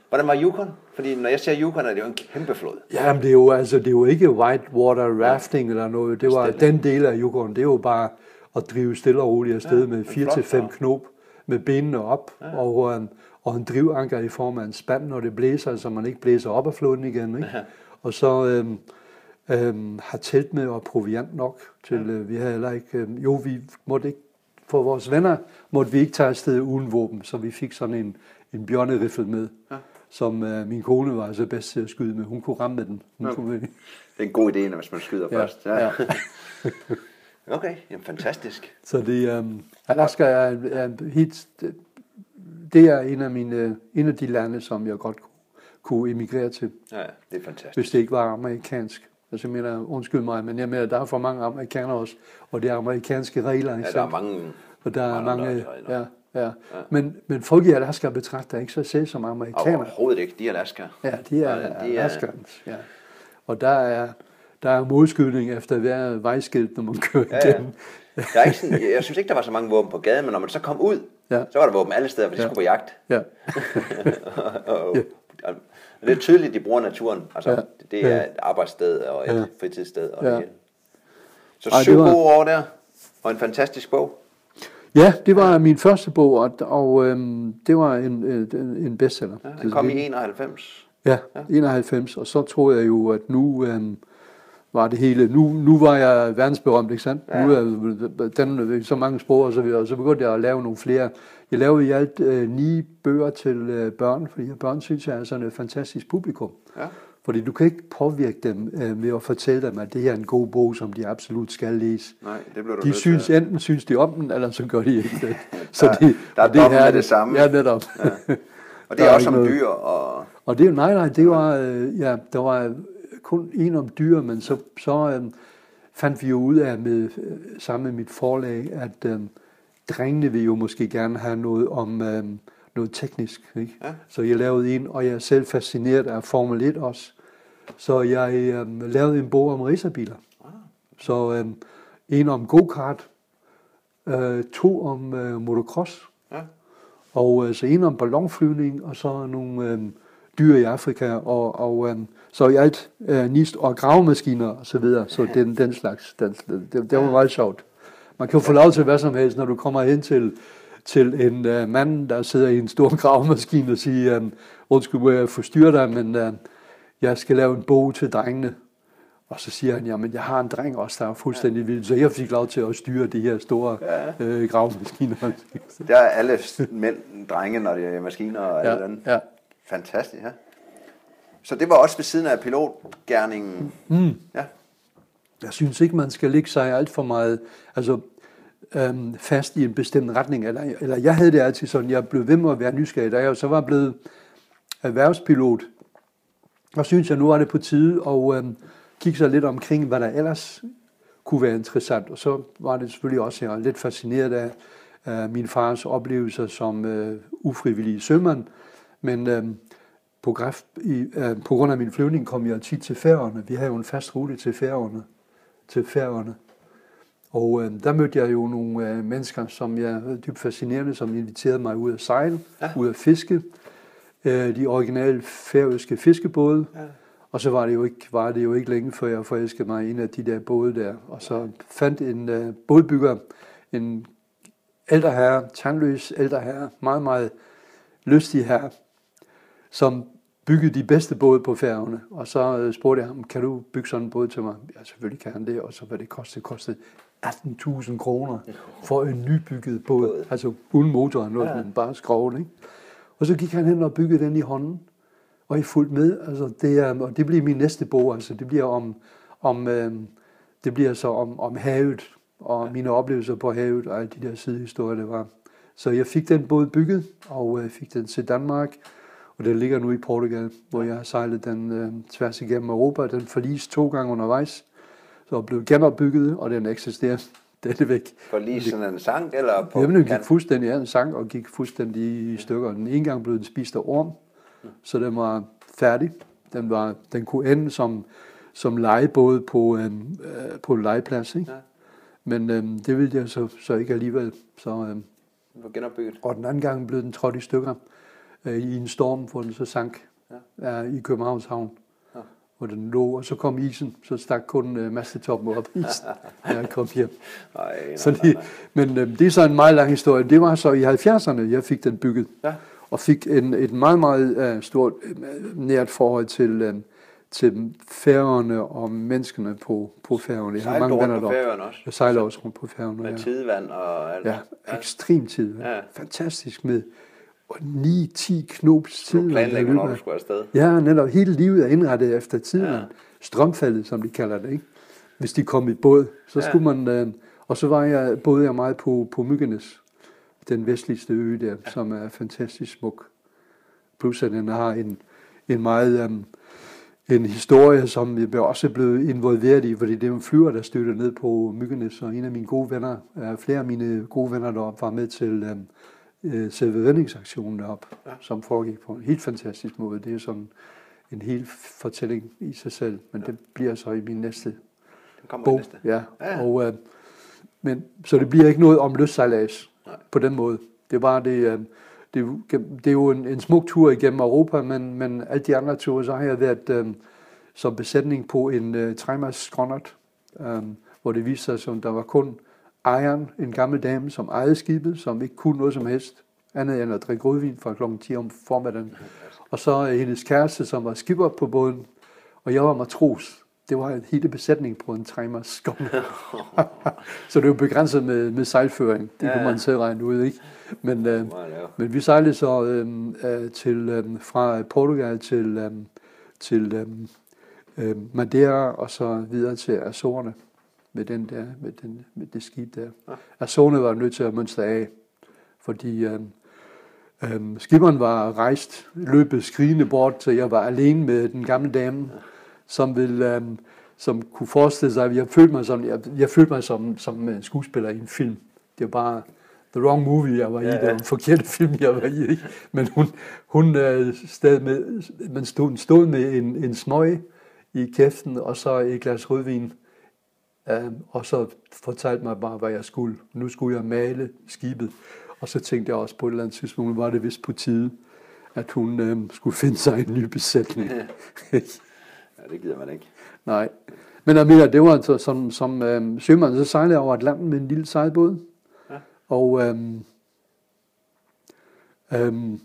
A: Hvordan var Yukon? Fordi når jeg ser Yukon, er det jo en kæmpe flod.
B: Jamen, det er jo, altså, det er jo ikke whitewater rafting eller noget. Det var
A: Stille.
B: den del af Yukon. Det er jo bare at drive stille og roligt afsted
A: Ja,
B: ja, med
A: en
B: 4
A: flot
B: til 5
A: farve.
B: knop med benene op ja. og, og en drivanker i form af en spand, når det blæser, så man ikke blæser op af floden igen. Ikke?
A: Ja.
B: Og så øhm, øhm, har telt med og proviant nok til, øh, vi havde heller ikke, øh, jo, vi måtte ikke, for vores venner måtte vi ikke tage afsted uden våben, så vi fik sådan en, en bjørneriffel med,
A: Ja.
B: ja. som øh, min kone var altså bedst til at skyde med. Hun kunne ramme med den. Hun
A: Okay.
B: kunne,
A: Det er en god idé, når man skyder
B: Ja,
A: først.
B: ja.
A: okay, jamen fantastisk.
B: Så det, øhm, Alaska er, er helt, det er en af, mine, en af de lande, som jeg godt kunne, emigrere til,
A: Ja, ja, det er fantastisk.
B: hvis det ikke var amerikansk. Altså jeg mener, undskyld mig, men jeg mener, der er for mange amerikanere også, og det er amerikanske regler.
A: Ja,
B: Ikke
A: der er mange...
B: og der er
A: mange
B: mange,
A: regler.
B: ja, ja. Men, men folk i Alaska betragter ikke sig selv som amerikanere.
A: Overhovedet ikke, de er Alaska.
B: Ja, de er,
A: Ja,
B: ja,
A: de er-
B: er Alaskans, ja. Og der er, der er modskydning efter hver vejskilt, når man kører
A: Ja, ja.
B: igennem.
A: Der er ikke sådan, jeg synes ikke, der var så mange våben på gaden, men når man så kom ud,
B: Ja.
A: så var der våben alle steder, for de
B: Ja.
A: skulle på jagt.
B: Ja.
A: og, og,
B: Ja.
A: og, og det er tydeligt, de bruger naturen. Altså,
B: Ja.
A: det er
B: Ja.
A: et arbejdssted og et
B: Ja.
A: fritidssted. Og
B: Ja.
A: det hele. Så
B: Ej, det
A: syv
B: var-
A: gode år der, og en fantastisk bog.
B: Ja, det var min første bog, og, og øhm, det var en, en, en bestseller.
A: Ja, den kom i 91.
B: Ja, 91, og så tror jeg jo, at nu, øhm, var det hele. Nu, nu var jeg verdensberømt, ikke sandt? Ja. Nu er den så mange sprog og så videre, og så begyndte jeg at lave nogle flere. Jeg lavede i alt øh, ni bøger til øh, børn, fordi børn synes, jeg er sådan et fantastisk publikum. Ja. Fordi du kan ikke påvirke dem øh, med at fortælle dem, at det her er en god bog, som de absolut skal læse.
A: Nej, det bliver du
B: de synes,
A: til.
B: enten synes de om den, eller så gør de ikke det.
A: så de, der er det her det samme.
B: Ja, netop. Ja.
A: Og det er, er også om dyr. Og...
B: og det, nej, nej, det var, øh, ja, der var kun en om dyr, men så, så øh, fandt vi jo ud af med, øh, sammen med mit forlag, at øh, drengene vil jo måske gerne have noget om øh, noget teknisk. Ikke? Ja. Så jeg lavede en, og jeg er selv fascineret af Formel 1 også. Så jeg øh, lavede en bog om racerbiler. Ah. Så øh, en om go-kart, øh, to om øh, motocross, ja. og øh, så en om ballonflyvning, og så nogle øh, dyr i Afrika, og, og øh, så i alt øh, nist og gravemaskiner og så videre. Så den, den slags, den, det, det var meget sjovt. Man kan jo få lov til hvad som helst, når du kommer hen til, til en uh, mand, der sidder i en stor gravemaskine og siger, um, undskyld, må jeg forstyrre dig, men uh, jeg skal lave en bog til drengene. Og så siger han, jamen jeg har en dreng også, der er fuldstændig vild, så jeg fik lov til at styre de her store ja. øh, gravemaskiner.
A: Der er alle mænd, drenge, når det er maskiner og ja, alt andet. Ja. Fantastisk, ja. Så det var også ved siden af pilotgærningen. Mm. Ja.
B: Jeg synes ikke, man skal ligge sig alt for meget altså, øhm, fast i en bestemt retning. Eller, eller jeg havde det altid sådan, jeg blev ved med at være nysgerrig, da jeg så var blevet erhvervspilot. Og synes jeg, nu var det på tide at øhm, kigge sig lidt omkring, hvad der ellers kunne være interessant. Og så var det selvfølgelig også, jeg var lidt fascineret af øh, min fars oplevelser som øh, ufrivillig sømand. Men øh, på, kræft, i, øh, på grund af min flyvning kom jeg tit til færgerne. Vi har jo en fast rute til færgerne. Til færgerne. Og øh, der mødte jeg jo nogle øh, mennesker, som jeg er dybt fascinerende, som inviterede mig ud at sejle, ja. ud at fiske. Øh, de originale færøske fiskebåde. Ja. Og så var det, jo ikke, var det jo ikke længe, før jeg forelskede mig i en af de der både der. Og så fandt en øh, bådbygger, en ældre herre, tandløs ældre herre, meget, meget lystig herre, som byggede de bedste både på færgerne. Og så øh, spurgte jeg ham, kan du bygge sådan en båd til mig? Ja, selvfølgelig kan han det. Og så hvad det kostede, kostede 18.000 kroner for en nybygget båd. Altså uden motor og noget, ja. men bare skroven. Ikke? Og så gik han hen og byggede den i hånden. Og I fulgte med. Altså, det, er, og det bliver min næste bog. Altså, det bliver om, om øh, det bliver så om, om havet og ja. mine oplevelser på havet og alle de der sidehistorier, det var. Så jeg fik den båd bygget, og øh, fik den til Danmark. Og den ligger nu i Portugal, hvor jeg har sejlet den øh, tværs igennem Europa. Den forlis to gange undervejs, så blev genopbygget, og den eksisterer det væk.
A: Forlis sådan en sang, eller
B: på Jamen, den gik fuldstændig af en sang, og gik fuldstændig i stykker. Den ene gang blev den spist af orm, så den var færdig. Den, var, den kunne ende som, som legebåd på, øh, på en legeplads. Ikke? Ja. Men øh, det ville jeg så, så ikke alligevel. Så, øh,
A: den var genopbygget.
B: Og den anden gang blev den trådt i stykker øh, i en storm, hvor den så sank ja. øh, i Københavns Havn. Ja. Hvor den lå, og så kom isen, så stak kun øh, mastetoppen op i isen, da jeg kom hjem. Ej, nej, så de, Men øh, det er så en meget lang historie. Det var så i 70'erne, jeg fik den bygget. Ja. Og fik en, et meget, meget øh, stort, øh, nært forhold til, øh, til færgerne og menneskene på, på færgerne.
A: Jeg har mange venner på færgerne også?
B: Jeg sejler også rundt på færgerne.
A: Med ja. tidevand og alt
B: Ja, ja. ekstremt tidevand. Ja. Fantastisk med 9-10 knops tid.
A: Du planlægger, når du skulle afsted.
B: Ja, netop. Hele livet er indrettet efter tiden. Ja. Strømfaldet, som de kalder det, ikke? Hvis de kom i båd, så ja. skulle man... Øh, og så var jeg, boede jeg meget på, på Myggenes, den vestligste ø der, ja. som er fantastisk smuk. Plus at den har en, en meget... Um, en historie, som jeg også blevet involveret i, fordi det er en flyver, der støtter ned på Myggenes, og en af mine gode venner, flere af mine gode venner deroppe, var med til um, øh, selve redningsaktionen op, ja. som foregik på en helt fantastisk måde. Det er sådan en hel fortælling i sig selv, men ja. det bliver så i min næste
A: Den kommer bog. Næste.
B: Ja. ja. Og, øh, men, så det bliver ikke noget om lystsejlads på den måde. Det bare det, øh, det, det er jo en, en smuk tur igennem Europa, men, men alle de andre ture, så har jeg været øh, som besætning på en øh, skrånert, øh, hvor det viste sig, som der var kun ejeren, en gammel dame, som ejede skibet, som ikke kunne noget som helst, andet end at drikke rødvin fra kl. 10 om formiddagen. Og så hendes kæreste, som var skipper på båden, og jeg var matros. det var en hele besætning på en skov. så det var begrænset med, med sejlføring. Det
A: Ja,
B: kunne man selv regne ud, ikke? Men, øh, men vi sejlede så øhm, øh, til, øhm, fra Portugal til, øhm, til øhm, Madeira og så videre til Azorerne med, den der, med, den, med det skib der.
A: Ja.
B: Azorerne var nødt til at mønstre af, fordi øhm, øhm, skiberen var rejst, løbet skrigende bort, så jeg var alene med den gamle dame, som ville... Øhm, som kunne forestille sig, jeg følte mig som, jeg, jeg følte mig som, som en skuespiller i en film. Det var bare the wrong movie, jeg var i.
A: Ja,
B: Det var en forkert film, jeg var i. Men hun, hun øh, stod med, man stod, stod med en, en smøg i kæften, og så et glas rødvin. Øh, og så fortalte mig bare, hvad jeg skulle. Nu skulle jeg male skibet. Og så tænkte jeg også på et eller andet tidspunkt, var det vist på tide, at hun øh, skulle finde sig en ny besætning.
A: Ja, det gider man ikke.
B: Nej. Men Amir, det var altså som, som øhm, sømand, så sejlede jeg over Atlanten med en lille sejlbåd.
A: Ja.
B: Og øhm, øhm,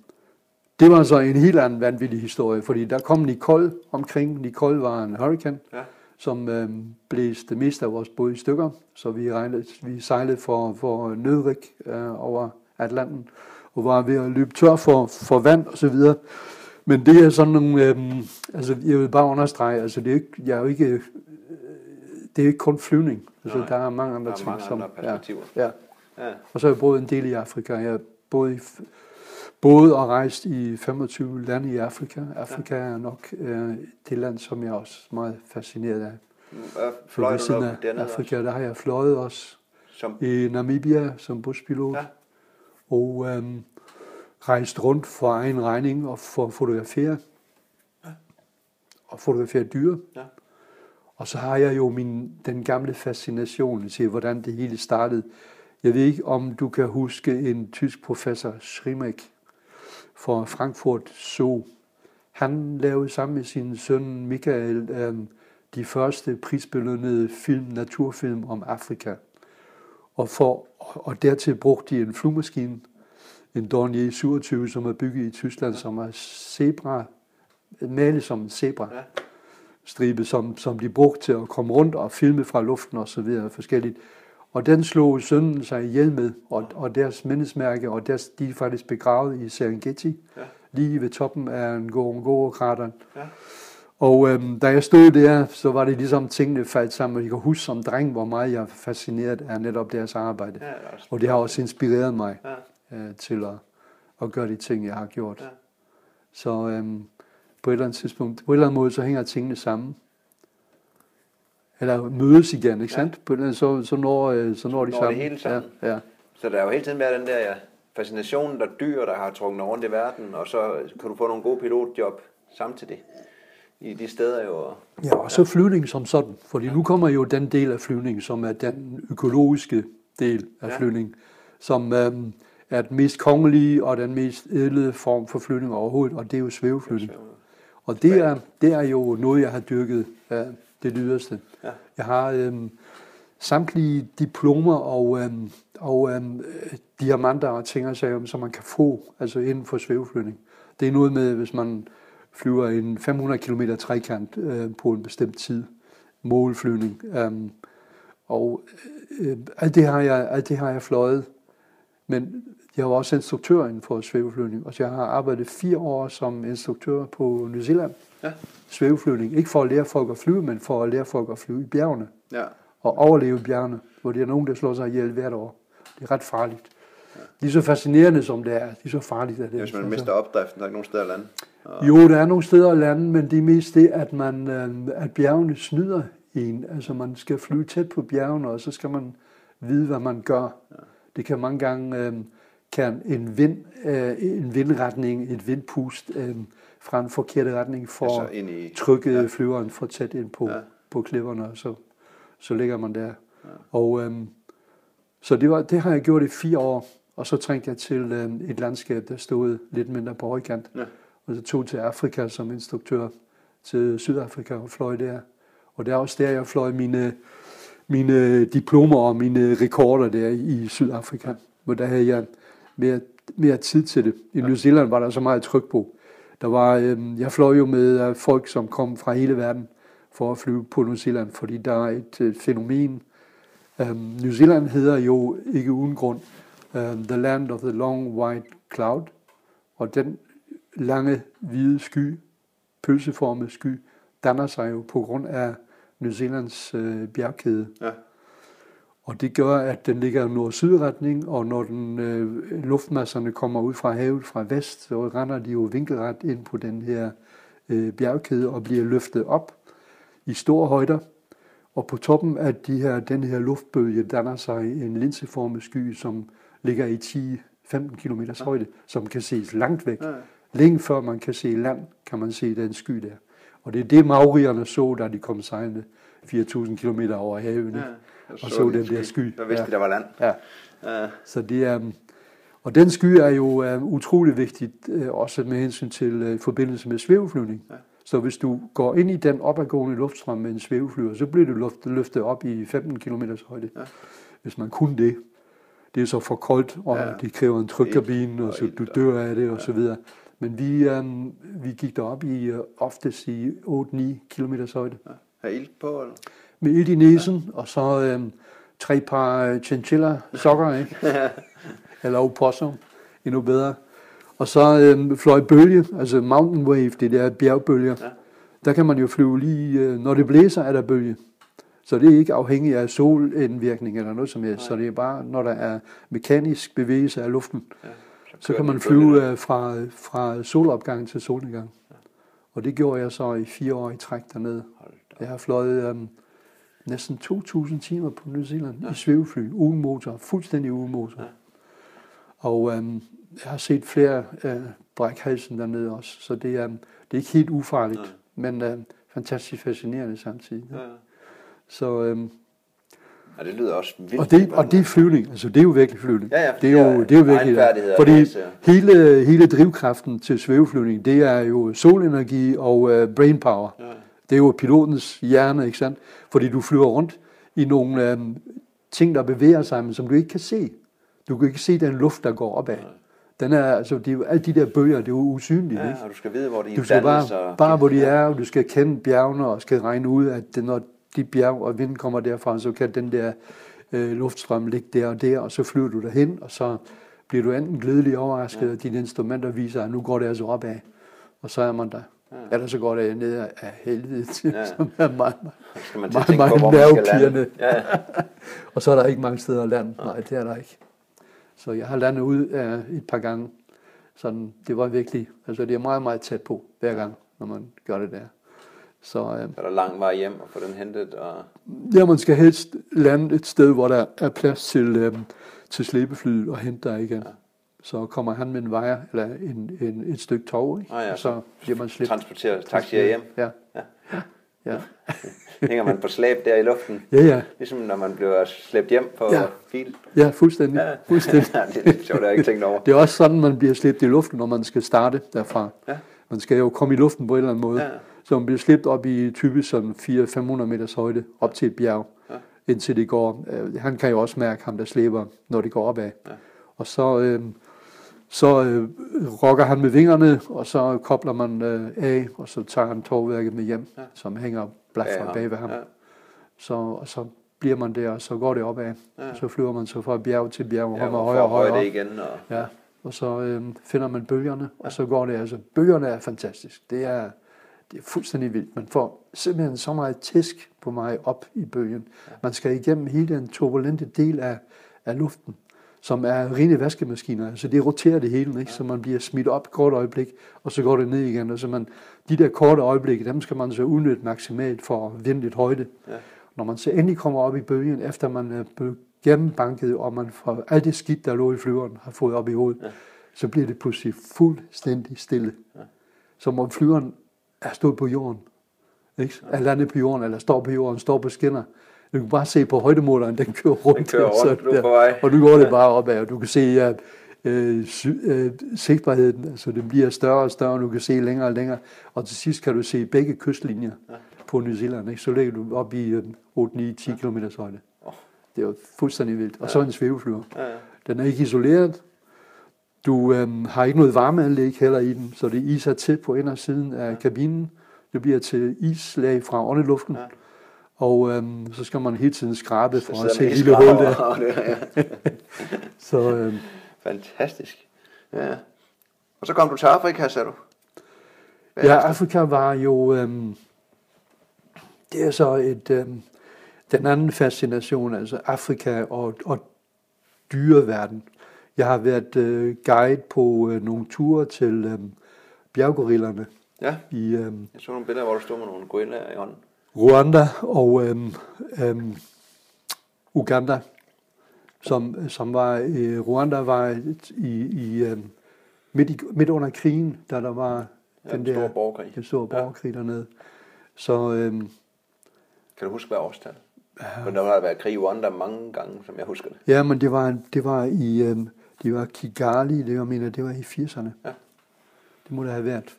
B: det var så en helt anden vanvittig historie, fordi der kom Nicole omkring. Nicole var en hurricane,
A: Ja.
B: Som øhm, blæste det meste af vores båd i stykker. Så vi, regnede, vi sejlede for, for nødrik øh, over Atlanten, og var ved at løbe tør for, for vand og så videre. Men det er sådan nogle, øhm, altså jeg vil bare understrege, altså det er ikke, jeg er jo ikke, øh, det er ikke kun flyvning. Altså
A: Nej.
B: der er mange andre
A: Der er
B: ting.
A: mange
B: som,
A: andre perspektiver.
B: Ja, ja.
A: Ja.
B: Og så har jeg boet en del i Afrika. Jeg boet, i, boet og rejst i 25 lande i Afrika. Afrika er nok øh, det land, som jeg er også meget fascineret af.
A: Fløj du
B: af Afrika, der har jeg fløjet også
A: Som,
B: i Namibia som buspilot.
A: Ja.
B: Og øhm, rejst rundt for egen regning og for at fotografere. Og fotografere dyr.
A: Ja.
B: Og så har jeg jo min, den gamle fascination til, hvordan det hele startede. Jeg ved ikke, om du kan huske en tysk professor, Schrimek, fra Frankfurt Zoo. Han lavede sammen med sin søn Michael øhm, de første prisbelønnede film, naturfilm om Afrika. Og, for, og dertil brugte de en flyvemaskine, en Dornier 27, som er bygget i Tyskland, som er zebra, malet som en zebra
A: Ja.
B: stribe, som, som de brugte til at komme rundt og filme fra luften og så videre forskelligt. Og den slog sønnen sig ihjel med, og, og deres mindesmærke, og deres, de er faktisk begravet i Serengeti,
A: Ja.
B: lige ved toppen af Ngorongoro-krateren.
A: Ja.
B: Og øhm, da jeg stod der, så var det ligesom tingene faldt sammen, og jeg kan huske som dreng, hvor meget jeg er fascineret af netop deres arbejde.
A: Ja, det
B: Og det har også inspireret mig
A: Ja.
B: øh, til at, at gøre de ting, jeg har gjort.
A: Ja.
B: Så øhm, på et eller andet tidspunkt, på en eller anden måde, så hænger tingene sammen. Eller mødes igen, ikke
A: Ja.
B: sandt? På så, så, når, øh, så når de
A: Når det
B: sammen.
A: hele sammen.
B: Ja, ja.
A: Så der er jo hele tiden været den der ja, fascination, der er dyr, der har trukket rundt i verden, og så kan du få nogle gode pilotjob samtidig i de steder jo.
B: ja, og så flyvning som sådan. Fordi nu kommer jo den del af flyvning, som er den økologiske del af
A: Ja.
B: flyvning, som øhm, er den mest kongelige og den mest edle form for flyvning overhovedet, og det er jo svæveflyvning. Og det er, det er jo noget, jeg har dyrket af det yderste.
A: Ja.
B: Jeg har øhm, samtlige diplomer og, øhm, og øhm, øh, diamanter og ting og sager, som man kan få altså inden for svæveflyvning. Det er noget med, hvis man flyver en 500 km trekant øh, på en bestemt tid. Målflyvning. Øhm, og øh, alt, det har jeg, alt det har jeg fløjet. Men jeg var også instruktør inden for svæveflyvning, og så jeg har arbejdet fire år som instruktør på New Zealand.
A: Ja.
B: Svæveflyvning. Ikke for at lære folk at flyve, men for at lære folk at flyve i bjergene.
A: Ja.
B: Og overleve i bjergene, hvor der er nogen, der slår sig ihjel hvert år. Det er ret farligt. Lige så fascinerende som det er, lige så farligt er det.
A: Hvis man
B: Altså,
A: mister opdriften, der er ikke nogen steder at lande. Og,
B: jo, der er nogle steder at lande, men det er mest det, at, man, øh, at bjergene snyder en. Altså man skal flyve tæt på bjergene, og så skal man vide, hvad man gør. Det kan mange gange, øh, kan en, vind, øh, en vindretning, et vindpust øh, fra en forkert retning for
A: altså i...
B: trykke
A: Ja.
B: flyveren for tæt ind på,
A: Ja.
B: på klipperne, og så, så ligger man der. Ja. Og, øhm, så det, var, det har jeg gjort i fire år, og så trængte jeg til øhm, et landskab, der stod lidt mindre på højkant.
A: Ja.
B: Og så tog til Afrika som instruktør til Sydafrika og fløj der. Og det er også der, jeg fløj mine, mine diplomer og mine rekorder der i Sydafrika. Hvor der havde jeg mere, mere tid til det. I New Zealand var der så meget tryk på. Der var, øhm, jeg fløj jo med øh, folk, som kom fra hele verden. for at flyve på New Zealand, fordi der er et øh, fænomen. Um, New Zealand hedder jo ikke uden grund um, The Land of the Long White Cloud, og den lange hvide sky, pølseformede sky, danner sig jo på grund af New Zealands øh, bjergkæde.
A: Ja.
B: Og det gør, at den ligger i nord-syd-retning, og når den, øh, luftmasserne kommer ud fra havet fra vest, så render de jo vinkelret ind på den her øh, bjergkæde og bliver løftet op i store højder. Og på toppen af de her, den her luftbølge danner sig en linseformet sky, som ligger i 10-15 km højde, som kan ses langt væk. Længe før man kan se land, kan man se den sky der. Og det er det, maurierne så, da de kom sejlende 4.000 km over havet.
A: Ja.
B: Ja. Og så den der sky.
A: Der vidste
B: Ja.
A: der var land.
B: Ja.
A: Ja.
B: Så det er, og den sky er jo uh, utrolig vigtigt, uh, også med hensyn til uh, forbindelse med svæveflyvning.
A: Ja.
B: Så hvis du går ind i den opadgående luftstrøm med en svæveflyver, så bliver du løftet, løftet op i 15 km højde.
A: Ja.
B: Hvis man kunne det. Det er så for koldt, og
A: Ja.
B: ja. det kræver en trykkabine,
A: og
B: så du dør af det, og så videre. Men vi, um, vi gik derop i uh, oftest i 8-9 km højde.
A: Har I ilt på, eller?
B: Med ild i næsen, og så um, tre par øh, chinchilla sokker, ikke? eller opossum, endnu bedre. Og så øhm, fløj bølge, altså mountain wave, det der bjergbølger.
A: Ja.
B: Der kan man jo flyve lige, øh, når det blæser, er der bølge. Så det er ikke afhængigt af solindvirkning eller noget som helst. Så det er bare, når der er mekanisk bevægelse af luften,
A: Ja.
B: så
A: kører
B: kan man flyve øh, fra, fra solopgang til solnedgang. Og det gjorde jeg så i fire år i træk dernede. Jeg har fløjet øhm, næsten 2.000 timer på New Zealand ja. i svævefly, uden motor, fuldstændig uden motor.
A: Ja.
B: Ja. Og øhm, jeg har set flere øh, brække halsen dernede også, så det er, det er ikke helt ufarligt,
A: Nej.
B: men øh, fantastisk fascinerende samtidig. Ja.
A: Ja.
B: Så, øhm,
A: ja, det lyder også vildt.
B: og, det, og det er flyvning, altså det er jo virkelig flyvning.
A: Ja, ja,
B: det er jo, det er jo virkelig
A: og
B: Fordi
A: ja.
B: hele, hele drivkraften til svæveflyvning, det er jo solenergi og øh, brain power.
A: Ja.
B: Det er jo pilotens hjerne, ikke sandt? Fordi du flyver rundt i nogle øhm, ting, der bevæger sig, men som du ikke kan se. Du kan ikke se den luft, der går opad. Den er, altså, det er jo, alle de der bøger, det er jo usynlige,
A: ja,
B: ikke?
A: og du skal vide, hvor de
B: Du skal bare,
A: og-
B: bare hvor de er, og du skal kende bjergene, og skal regne ud, at det, når de bjerg og vinden kommer derfra, så kan den der øh, luftstrøm ligge der og der, og så flyver du derhen, og så bliver du enten glædelig overrasket, ja. og dine instrumenter viser, at nu går det altså opad, og så er man der. Ja. Eller så går det ned af helvede til,
A: Ja.
B: ja. som er meget, meget,
A: skal man
B: meget, meget
A: lande.
B: nervepirrende.
A: Ja,
B: Og så er der ikke mange steder at lande. Nej, det er der ikke. Så jeg har landet ud af et par gange. Sådan, det var virkelig, altså det er meget, meget tæt på hver gang, når man gør det der. Så øh,
A: er der lang vej hjem og få den hentet. Og...
B: ja, man skal helst lande et sted, hvor der er plads til, øh, til slæbeflyet og hente dig igen.
A: Ja.
B: Så kommer han med en vejer, eller en, en, et stykke tog, ikke?
A: Ah, ja,
B: og så bliver man slæbt.
A: Transportere taxier hjem.
B: Ja.
A: Ja.
B: Ja.
A: Hænger man på slæb der i luften.
B: Ja, ja.
A: Ligesom når man bliver slæbt hjem på
B: Ja.
A: bil.
B: Ja, fuldstændig.
A: Ja.
B: fuldstændig.
A: Ja, det er sjovt, jeg ikke tænkt over.
B: Det er også sådan, man bliver slæbt i luften, når man skal starte derfra.
A: Ja.
B: Man skal jo komme i luften på en eller anden måde.
A: Ja.
B: Så man bliver slæbt op i typisk sådan 400-500 meters højde, op til et bjerg,
A: Ja.
B: indtil det går. Øh, han kan jo også mærke ham, der slæber, når det går opad.
A: Ja.
B: Og så, øh, så øh, rokker han med vingerne, og så kobler man øh, af, og så tager han tårværket med hjem,
A: Ja.
B: ja. som hænger
A: Bag
B: fra bag ved ham.
A: Ja.
B: Så, og så bliver man der, og så går det opad.
A: Ja.
B: Ja. Så flyver man så fra bjerg til bjerg, og
A: Ja,
B: kommer højere og højere
A: igen. Og...
B: Ja, og så øh, finder man bølgerne, og så går det altså. Bølgerne er fantastisk. Det er, det er fuldstændig vildt. Man får simpelthen så meget tæsk på mig op i bølgen. Man skal igennem hele den turbulente del af, af luften, som er rene vaskemaskiner. Altså det roterer det hele, ikke? så man bliver smidt op et kort øjeblik, og så går det ned igen. Og så man, de der korte øjeblikke, dem skal man så udnytte maksimalt for at vinde lidt højde.
A: Ja.
B: Når man så endelig kommer op i bølgen, efter man er blevet gennembanket, og man får alt det skidt, der lå i flyveren, har fået op i hovedet,
A: Ja.
B: så bliver det pludselig fuldstændig stille.
A: Ja.
B: Som om flyveren er stået på jorden. Ikke? Er landet på jorden, eller står på jorden, står på skinner. Du kan bare se på højdemåleren, den kører rundt.
A: Den kører rundt, du
B: der-
A: på vej.
B: Og nu går det bare opad, og du kan se, at øh, øh, sigtbarheden, altså den bliver større og større, og du kan se længere og længere. Og til sidst kan du se begge kystlinjer
A: Ja.
B: på New Zealand. Ikke? Så ligger du op i øh, 8-9-10 km højde.
A: Åh.
B: Det er jo fuldstændig vildt. Og så en svæveflyver.
A: Ja, ja.
B: Den er ikke isoleret. Du øhm, har ikke noget varmeanlæg heller i den, så det iser til på indersiden af kabinen. Det bliver til islag fra åndeluften. Ja. Og øhm, så skal man hele tiden skrabe for at se et lille hul der.
A: ja.
B: Så øhm,
A: Fantastisk. Ja. Og så kom du til Afrika, sagde du?
B: ja, Afrika var jo... Øhm, det er så et... Øhm, den anden fascination, altså Afrika og, og dyreverden. Jeg har været øh, guide på øh, nogle ture til øh, bjerggorillerne
A: Ja,
B: i øh,
A: jeg så nogle billeder, hvor du stod med nogle gorillaer i hånden.
B: Rwanda og øh, øh, Uganda, som, som var, øh, Rwanda var i, i øh, midt, i, midt under krigen, da der var
A: Ja, den store borgerkrig.
B: den store borgerkrig dernede. Så øh,
A: Kan du huske, hvad årstal? Ja. For der har været krig i Rwanda mange gange, som jeg husker det.
B: ja, men det var, det var i øh, det var Kigali, det var, mener, det var i 80'erne.
A: Ja.
B: Det må det have været.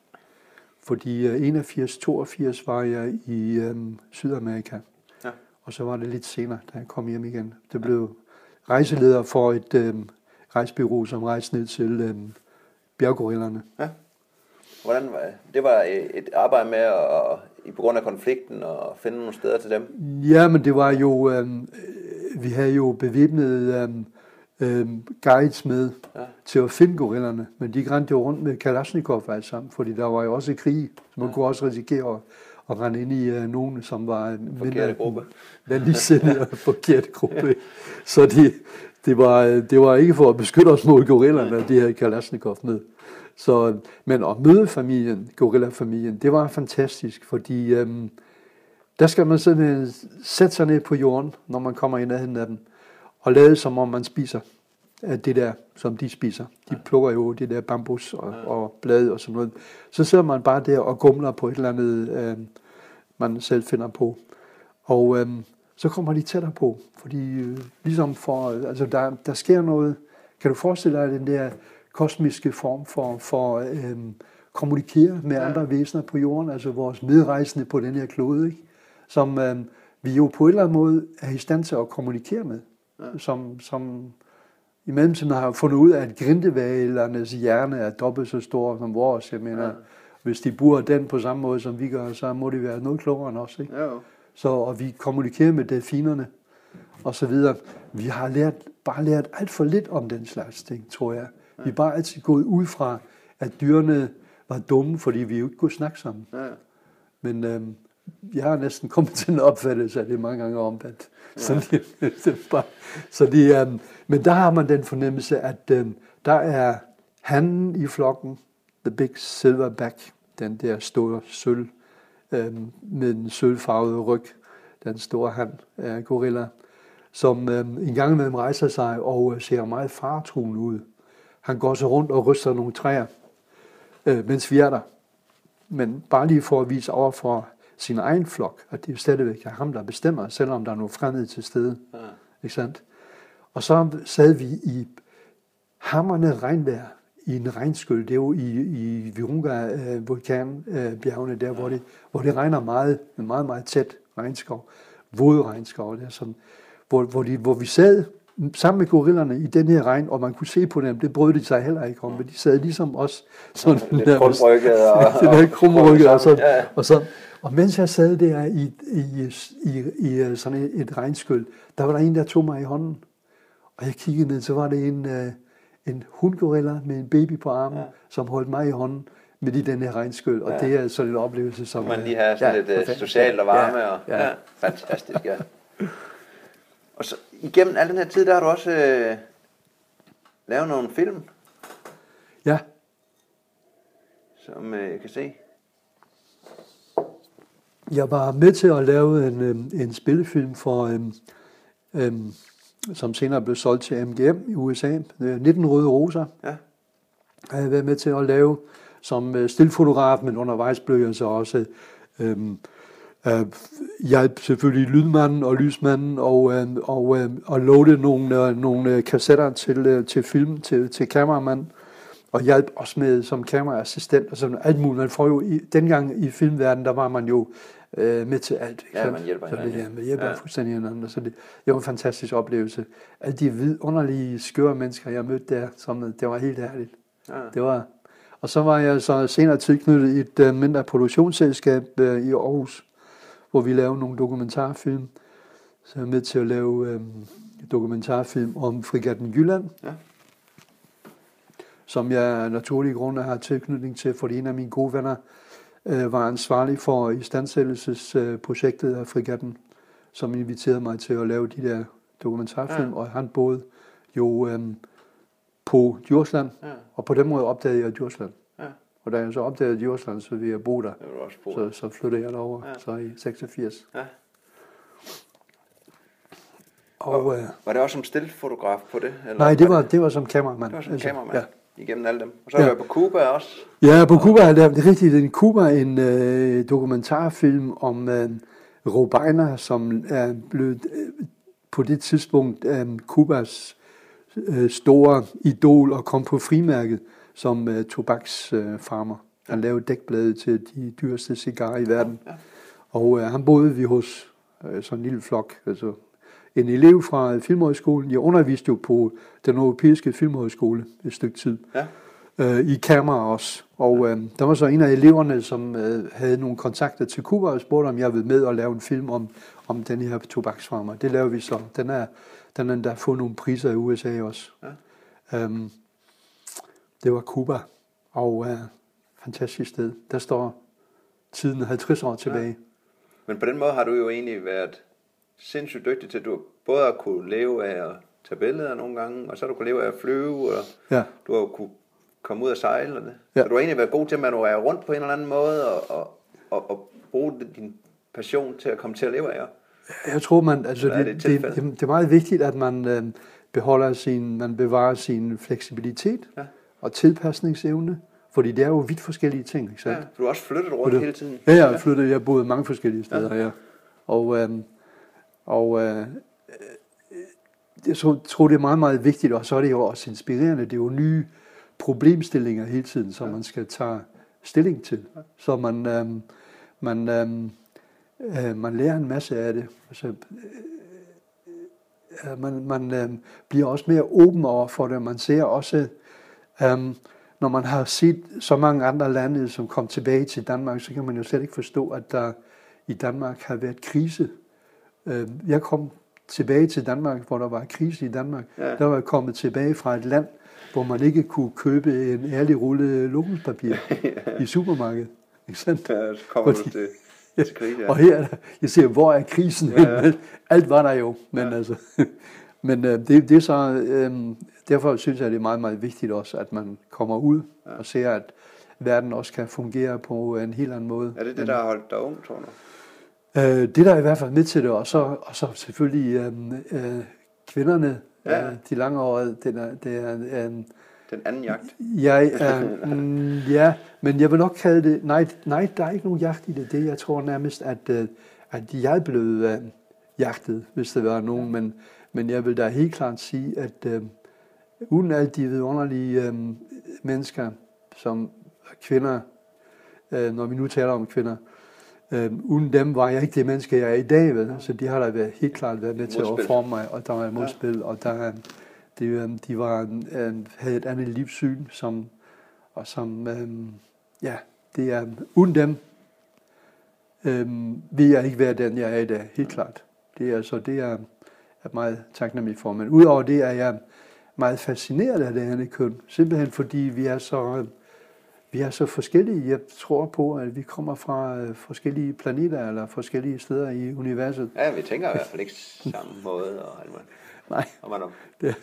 B: Fordi øh, 81-82 var jeg i øh, Sydamerika.
A: Ja.
B: Og så var det lidt senere, da jeg kom hjem igen. Det blev rejseleder for et øh, rejsbyrå, som rejste ned til øh, bjerggorillerne.
A: Hvordan var det? Det var øh, et arbejde med at, i grund af konflikten og finde nogle steder til dem.
B: Ja, men det var jo, øh, vi havde jo bevæbnede øh, øh, guides med
A: Ja.
B: til at finde gorillerne, men de rendte jo rundt med Kalashnikov alt sammen, fordi der var jo også krig, så man ja. kunne også risikere at, at rende ind i øh, nogen, som var
A: Forkerte gruppe.
B: venligsindet og forkert gruppe. Så de, det, var, det var ikke for at beskytte os mod gorillerne, at de havde Kalashnikov med. Så, men at møde familien, gorillafamilien, det var fantastisk, fordi øhm, der skal man sådan sætte sig ned på jorden, når man kommer i nærheden af dem, og lade som om man spiser af det der, som de spiser. De plukker jo det der bambus og, og blade og sådan noget. Så sidder man bare der og gumler på et eller andet, øh, man selv finder på. Og øh, så kommer de tættere på, fordi øh, ligesom for, altså der, der sker noget, kan du forestille dig den der kosmiske form for, for øh, kommunikere med andre væsener på jorden, altså vores medrejsende på den her klode, ikke? som øh, vi jo på en eller anden måde er i stand til at kommunikere med, ja. som, som i mellemtiden har fundet ud af, at grindevalernes hjerne er dobbelt så stor som vores. Jeg mener, ja. hvis de bruger den på samme måde, som vi gør, så må de være noget klogere end os. Ikke?
A: Ja.
B: Så, og vi kommunikerer med delfinerne og så videre. Vi har lært, bare lært alt for lidt om den slags ting, tror jeg. Vi er bare altid gået ud fra, at dyrene var dumme, fordi vi jo ikke kunne snakke sammen.
A: Ja.
B: Men øhm, jeg har næsten kommet til en opfattelse af det mange gange omvendt. Så, de, så de, øhm, men der har man den fornemmelse, at øhm, der er handen i flokken, the big silverback, den der store sølv, øhm, med den sølvfarvede ryg, den store han af gorilla, som øhm, en gang imellem rejser sig og øh, ser meget faretruende ud. Han går så rundt og ryster nogle træer, øh, mens vi er der. Men bare lige for at vise over for sin egen flok, at det stadigvæk er ham, der bestemmer, selvom der er nogle fremmede til stede.
A: Ja.
B: Ikke sandt? Og så sad vi i hammerne regnvejr i en regnskyld. Det er jo i, i Virunga øh, der hvor det, hvor det regner meget, med meget, meget tæt regnskov. Våde regnskov, der, som, hvor, hvor, de, hvor vi sad sammen med gorillerne i den her regn, og man kunne se på dem, det brød de sig heller ikke om, men de sad ligesom os, sådan
A: Lidt
B: nærmest-
A: og-
B: det der krumrykket, og, så,
A: Ja, ja.
B: og, så, og mens jeg sad der i, i, i, i sådan et, et regnskyld, der var der en, der tog mig i hånden. Og jeg kiggede ned, så var det en, øh, en hundgorilla med en baby på armen, ja. som holdt mig i hånden midt i den her regnskyld. Og
A: Ja.
B: det er sådan en oplevelse, som...
A: Man lige have sådan
B: ja,
A: lidt øh,
B: perfekt.
A: socialt og varme.
B: Ja,
A: Og,
B: ja.
A: ja. fantastisk, ja. Og så igennem al den her tid, der har du også øh, lavet nogle film,
B: ja.
A: som øh, jeg kan se.
B: Jeg var med til at lave en, øhm, en spillefilm, for, øhm, øhm, som senere blev solgt til MGM i USA. Øh, 19 Røde Roser
A: Ja.
B: har jeg været med til at lave som øh, stillfotograf, men undervejs blev jeg så også øhm, øh, hjalp selvfølgelig lydmanden og lysmanden og, øh, og, øh, og lovede nogle, øh, nogle øh, kassetter til, øh, til film, til, til kameramanden og hjalp også med som kameraassistent og sådan alt muligt. Man får jo i, dengang i filmverdenen, der var man jo øh, med til alt. ikke
A: Ja, man hjælper
B: så
A: hinanden,
B: ja,
A: ja.
B: man hjælper
A: Ja.
B: fuldstændig hinanden. Så det, det var en fantastisk oplevelse. Alle de vidunderlige, skøre mennesker, jeg mødte der, som, det var helt ærligt.
A: Ja.
B: Det var, Og så var jeg så senere tilknyttet et øh, mindre produktionsselskab øh, i Aarhus, hvor vi lavede nogle dokumentarfilm. Så jeg er med til at lave øh, dokumentarfilm om Frigatten Jylland.
A: Ja.
B: Som jeg af naturlige grunde har tilknytning til, fordi en af mine gode venner øh, var ansvarlig for istandsættelsesprojektet af Frigatten, som inviterede mig til at lave de der dokumentarfilm,
A: Ja.
B: og han boede jo øh, på Djursland,
A: Ja,
B: og på den måde opdagede jeg Djursland. Og da jeg så opdagede Djursland, så ville jeg bo der.
A: Også bruge.
B: Så, så flyttede jeg derover,
A: Ja.
B: så i 86.
A: Ja.
B: Og, øh,
A: Var det også som stillfotograf på det? Eller
B: nej, det var, det var som kameramand.
A: det var som
B: Altså,
A: kameramand
B: Ja.
A: igennem alle dem. Og så har
B: Ja.
A: du været på Cuba også.
B: Ja, på Cuba er det, det er rigtigt. En Cuba en øh, dokumentarfilm om øh, Robina, som er blevet øh, på det tidspunkt øh, Cubas øh, store idol og kom på frimærket som øh, tobaksfarmer. Øh, han lavede dækblade til de dyreste cigarer i verden.
A: Ja.
B: Og øh, han boede vi hos øh, sådan en lille flok, altså en elev fra Filmhøjskolen. Jeg underviste jo på den europæiske filmhøjskole et stykke tid
A: Ja.
B: øh, i kamera også. Og øh, der var så en af eleverne, som øh, havde nogle kontakter til Cuba og spurgte, om jeg ville med og lave en film om, om den her tobaksfarmer. Det lavede vi så. Den er, den er endda fået nogle priser i USA også. Ja. Øhm, det var Cuba, og øh, fantastisk sted. Der står tiden 50 år tilbage. Ja.
A: Men på den måde har du jo egentlig været sindssygt dygtig til, at du både har kunne leve af at tage billeder nogle gange, og så har du kunne leve af at flyve, og
B: Ja.
A: du har jo kunne komme ud og sejle. Og det.
B: Ja.
A: Så du har egentlig været god til at manøvrere rundt på en eller anden måde, og, og, og, og bruge din passion til at komme til at leve af.
B: Jeg tror, man, altså
A: er
B: det,
A: det
B: det,
A: et
B: det, det, er meget vigtigt, at man øh, beholder sin, man bevarer sin fleksibilitet
A: Ja.
B: Og tilpasningsevne, fordi det er jo vidt forskellige ting, ikke
A: Ja,
B: sandt?
A: for du har også flyttet rundt hele tiden.
B: Ja, jeg har flyttet, jeg har boet mange forskellige steder, ja. ja. Og, øhm, og øh, øh, jeg tror, det er meget, meget vigtigt, og så er det jo også inspirerende. Det er jo nye problemstillinger hele tiden, som man skal tage stilling til. Så man, øhm, man, øhm, øh, man lærer en masse af det. Altså, øh, øh, man man øh, bliver også mere åben over for det. Man ser også, øh, når man har set så mange andre lande, som kom tilbage til Danmark, så kan man jo slet ikke forstå, at der i Danmark har været krise. Øh, jeg kom tilbage til Danmark, hvor der var krise i Danmark.
A: Ja.
B: Der var jeg kommet tilbage fra et land, hvor man ikke kunne købe en ærlig rulle lokumspapir i supermarkedet. Ikke sandt?
A: Ja, så kommer
B: Fordi-
A: du til, til krig, ja.
B: Og her, er jeg siger, hvor er krisen?
A: Ja, ja.
B: Alt var der jo, men ja. altså, men øh, det, det er så, øh, derfor synes jeg, det er meget, meget vigtigt også, at man kommer ud ja. og ser, at verden også kan fungere på en helt anden måde.
A: Er det det, der har holdt dig ung, tror du?
B: Øh, det der er i hvert fald med til det, og så, og så selvfølgelig øh, øh, kvinderne,
A: Ja.
B: øh, de lange år, det er, det er øh,
A: Den anden jagt?
B: jeg er, mm, ja, men jeg vil nok kalde det, nej, nej, der er ikke nogen jagt i det. det jeg tror nærmest, at, øh, at jeg blev øh, jagtet, hvis der var nogen, men, men jeg vil da helt klart sige, at øh, uden alle de vidunderlige øh, mennesker, som kvinder, øh, når vi nu taler om kvinder, øh, uden dem var jeg ikke det menneske, jeg er i dag. Vel? Så de har da været, helt klart været med til
A: Modspil.
B: at forme mig, og der var et modspil, og der, øh, de, øh, de var, øh, havde et andet livssyn, som, og som, øh, ja, det er, uden dem øh, vil jeg ikke være den, jeg er i dag, helt klart. Det er, så det er jeg meget taknemmelig for. Men udover det er jeg meget fascineret af det andet køn, simpelthen fordi vi er så, vi er så forskellige. Jeg tror på, at vi kommer fra øh, forskellige planeter eller forskellige steder i universet.
A: Ja, vi tænker i hvert fald ikke samme måde. Og.
B: Nej,
A: og
B: det er,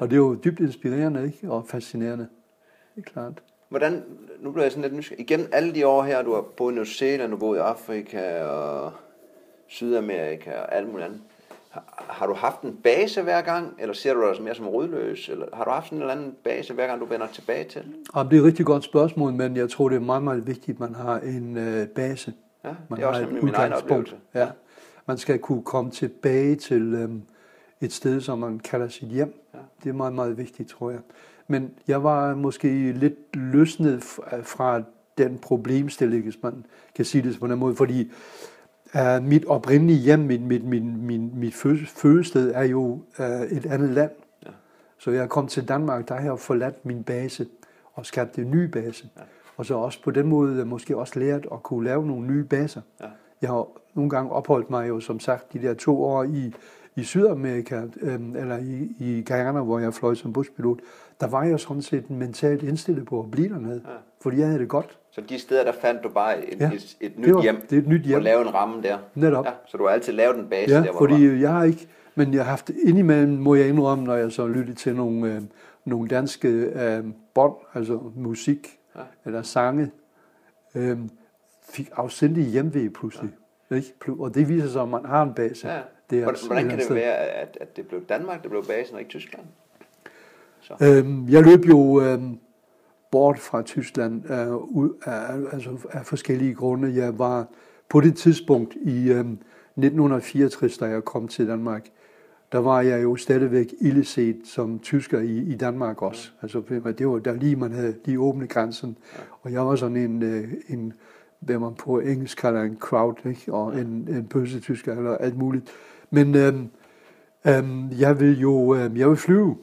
B: og det er jo dybt inspirerende ikke? og fascinerende. Det er klart.
A: hvordan, nu bliver jeg sådan lidt nysgerrig. Igen alle de år her, du har boet i New Zealand, du har boet i Afrika og Sydamerika og alt muligt andet. Har, du haft en base hver gang, eller ser du dig mere som rodløs? Eller har du haft en eller anden base hver gang, du vender tilbage til?
B: Og det er et rigtig godt spørgsmål, men jeg tror, det er meget, meget vigtigt, at man har en øh, base.
A: Ja,
B: Man
A: det er også
B: har et
A: min egen oplevelse.
B: Ja. Man skal kunne komme tilbage til øhm, et sted, som man kalder sit hjem.
A: Ja.
B: Det er meget, meget vigtigt, tror jeg. Men jeg var måske lidt løsnet fra- fra den problemstilling, hvis man kan sige det på den måde, fordi uh, mit oprindelige hjem, mit, mit, min, min, mit fø- fødested er jo uh, et andet land.
A: Ja.
B: Så jeg kom til Danmark, der har jeg forladt min base, og skabt en ny base. Ja. Og så også på den måde måske også lært at kunne lave nogle nye baser. Ja. Jeg har nogle gange opholdt mig jo som sagt de der to år i, i Sydamerika, øh, eller i, i Guyana, hvor jeg fløj som buspilot. Der var jeg sådan set mentalt indstillet på at blive dernede, ja. fordi jeg havde det godt.
A: Så de steder, der fandt du bare et, ja, et, et nyt var, hjem,
B: det er et nyt hjem.
A: og lave en ramme der.
B: Netop. Ja,
A: så du har altid lavet en base
B: ja,
A: der, hvor
B: fordi
A: var.
B: jeg har ikke, men jeg har haft indimellem, må jeg indrømme, når jeg så lyttede til nogle, øh, nogle danske øh, bånd, altså musik ja. eller sange, øh, fik afsindig hjemvej pludselig. Ja. Ikke? Og det viser sig, at man har en base.
A: Ja. Det er hvordan, hvordan kan det være, at, at det blev Danmark, der blev basen, og ikke Tyskland?
B: Så. Øhm, jeg løb jo øhm, bort fra Tyskland øh, ud af, altså af forskellige grunde. Jeg var på det tidspunkt i øhm, 1964, da jeg kom til Danmark, der var jeg jo stadigvæk illeset som tysker i, i Danmark også. Altså, det var der lige, man havde lige åbnet grænsen. Og jeg var sådan en, øh, en hvad man på engelsk kalder en crowd, ikke? og en, en bøsse tysker, eller alt muligt. Men øhm, øhm, jeg vil jo øhm, jeg vil flyve,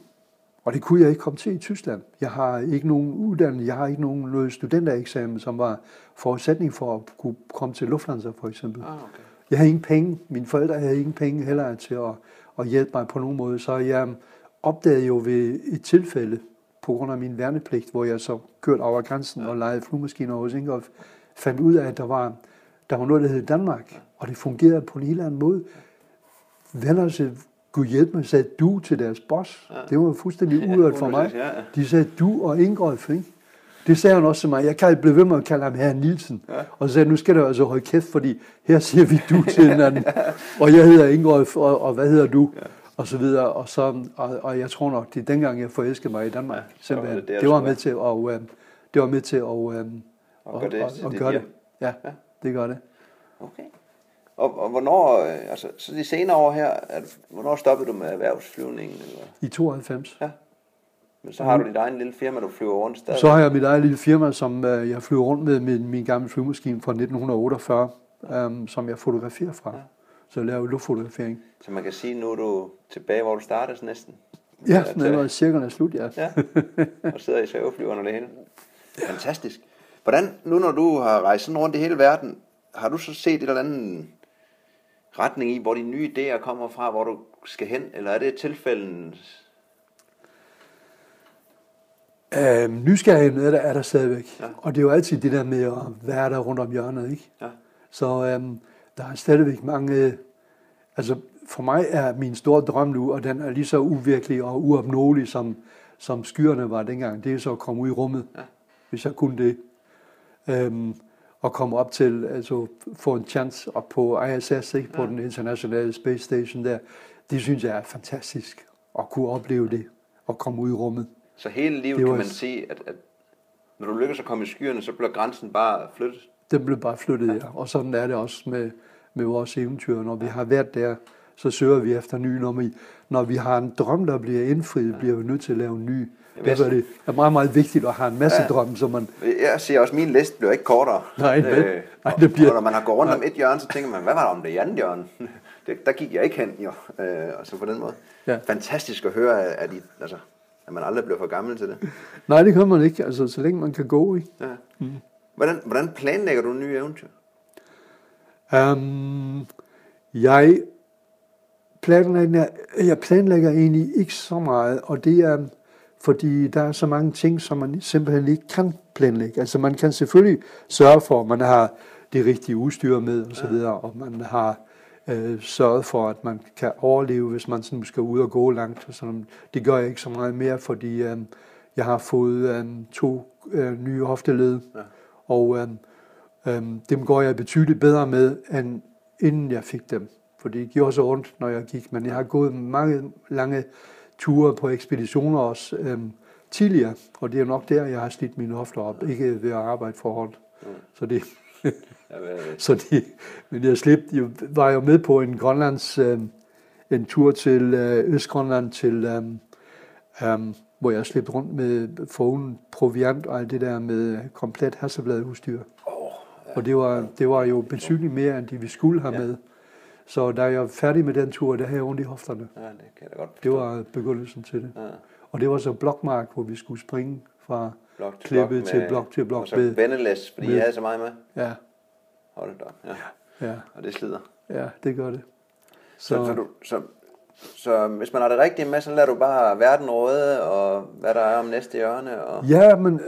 B: og det kunne jeg ikke komme til i Tyskland. Jeg har ikke nogen uddannelse, jeg har ikke nogen noget studentereksamen, som var forudsætning for at kunne komme til Lufthansa for eksempel. Ah, okay. Jeg havde ingen penge. Mine forældre havde ingen penge heller til at, at hjælpe mig på nogen måde. Så jeg opdagede jo ved et tilfælde, på grund af min værnepligt, hvor jeg så kørte over grænsen ja. og lejede flymaskiner hos Ingolf, fandt ud af, at der var, der var noget, der hed Danmark, og det fungerede på en helt anden måde venner til Gud hjælpe mig, sagde du til deres boss. Ja. Det var fuldstændig uhørt for mig. Ja. De sagde du og Ingolf, ikke? Det sagde han også til mig. Jeg kan blive ved med at kalde ham herre Nielsen. Ja. Og så sagde nu skal du altså holde kæft, fordi her siger vi du til hinanden. ja. Og jeg hedder Ingolf, og, og hvad hedder du? Ja. Og så videre. Og, så, og, og jeg tror nok, det er dengang, jeg forelskede mig i Danmark. Ja, simpelthen. Det, det, det, var med til at, uh, det var med til at, uh, og,
A: og, gøre det. Og,
B: og gøre det. Ja, ja, det gør det.
A: Okay. Og, og hvornår, øh, altså så de senere år her, er du, hvornår stoppede du med erhvervsflyvningen? Eller?
B: I 92.
A: Ja. Men så har du dit egen lille firma, du flyver rundt stadig?
B: Så har jeg mit eget lille firma, som øh, jeg flyver rundt med, med min gamle flyvemaskine fra 1948, øh, som jeg fotograferer fra. Ja. Så jeg laver luftfotografering.
A: Så man kan sige, nu er du tilbage, hvor du startede næsten?
B: Ja, nu er cirkerne slut, ja.
A: ja. Og sidder i svæveflyverne og det hele. Fantastisk. Hvordan, nu når du har rejst sådan rundt i hele verden, har du så set et eller andet retning i, hvor de nye idéer kommer fra, hvor du skal hen, eller er det tilfælden?
B: Øhm, nysgerrigheden er der, er der stadigvæk. Ja. Og det er jo altid det der med at være der rundt om hjørnet. Ikke? Ja. Så øhm, der er stadigvæk mange... Altså, for mig er min store drøm nu, og den er lige så uvirkelig og uopnåelig, som, som skyerne var dengang, det er så at komme ud i rummet, ja. hvis jeg kunne det. Øhm, at komme op til, altså få en chance op på ISS, ikke, på ja. den internationale space station der. Det synes jeg er fantastisk, at kunne opleve det, og komme ud i rummet.
A: Så hele livet det kan man sige, at, at når du lykkes at komme i skyerne, så bliver grænsen bare flyttet?
B: Den bliver bare flyttet, ja. ja. Og sådan er det også med, med vores eventyr. Når vi har været der, så søger vi efter nye. Når vi, når vi har en drøm, der bliver indfriet, ja. bliver vi nødt til at lave en ny. Er det er meget, meget vigtigt at have en masse ja. drømme, så man...
A: Jeg siger også, at min liste bliver ikke kortere.
B: Nej, det, øh, nej, det bliver...
A: Og når man har gået rundt nej. om et hjørne, så tænker man, hvad var der om det andet hjørne? det, der gik jeg ikke hen, jo. Øh, og så på den måde. Ja. Fantastisk at høre, at, I, altså, at man aldrig bliver for gammel til det.
B: Nej, det kan man ikke, altså så længe man kan gå, ikke? Ja.
A: Mm. Hvordan, hvordan planlægger du nye eventyr?
B: Um, jeg planlægger, jeg planlægger egentlig ikke så meget, og det er fordi der er så mange ting, som man simpelthen ikke kan planlægge. Altså man kan selvfølgelig sørge for, at man har det rigtige udstyr med og så videre, og man har øh, sørget for, at man kan overleve, hvis man sådan skal ud og gå langt. Og sådan. Det gør jeg ikke så meget mere, fordi øh, jeg har fået øh, to øh, nye hofteled, ja. og øh, øh, dem går jeg betydeligt bedre med, end inden jeg fik dem. For det gjorde så ondt, når jeg gik, men jeg har gået mange lange ture på ekspeditioner også øhm, tidligere, og det er nok der, jeg har slidt mine hofter op, ikke ved at arbejde for hårdt. Mm. Så det, så det, men jeg slippede, jeg var jo med på en Grønlands, øh, en tur til øh, Østgrønland, til, øh, øh, hvor jeg slæbte rundt med foruden proviant og alt det der med komplet hasselbladudstyr. Oh, ja. Og det var, det var jo betydeligt mere, end de vi skulle have ja. med. Så da jeg var færdig med den tur, der havde jeg ondt i hofterne.
A: Ja, det kan jeg godt
B: Det var begyndelsen til det. Ja. Og det var så Blokmark, hvor vi skulle springe fra
A: Blok til
B: klippet
A: blok
B: til
A: med-
B: blok til blok
A: Og så
B: med-
A: vendelæs, fordi
B: med-
A: jeg havde så meget med.
B: Ja,
A: Hold da ja.
B: ja,
A: Og det slider.
B: ja, det gør det.
A: Så, så, du, så, så hvis man har det rigtige med, så lader du bare verden råde, og hvad der er om næste hjørne. Og...
B: Ja, men øh,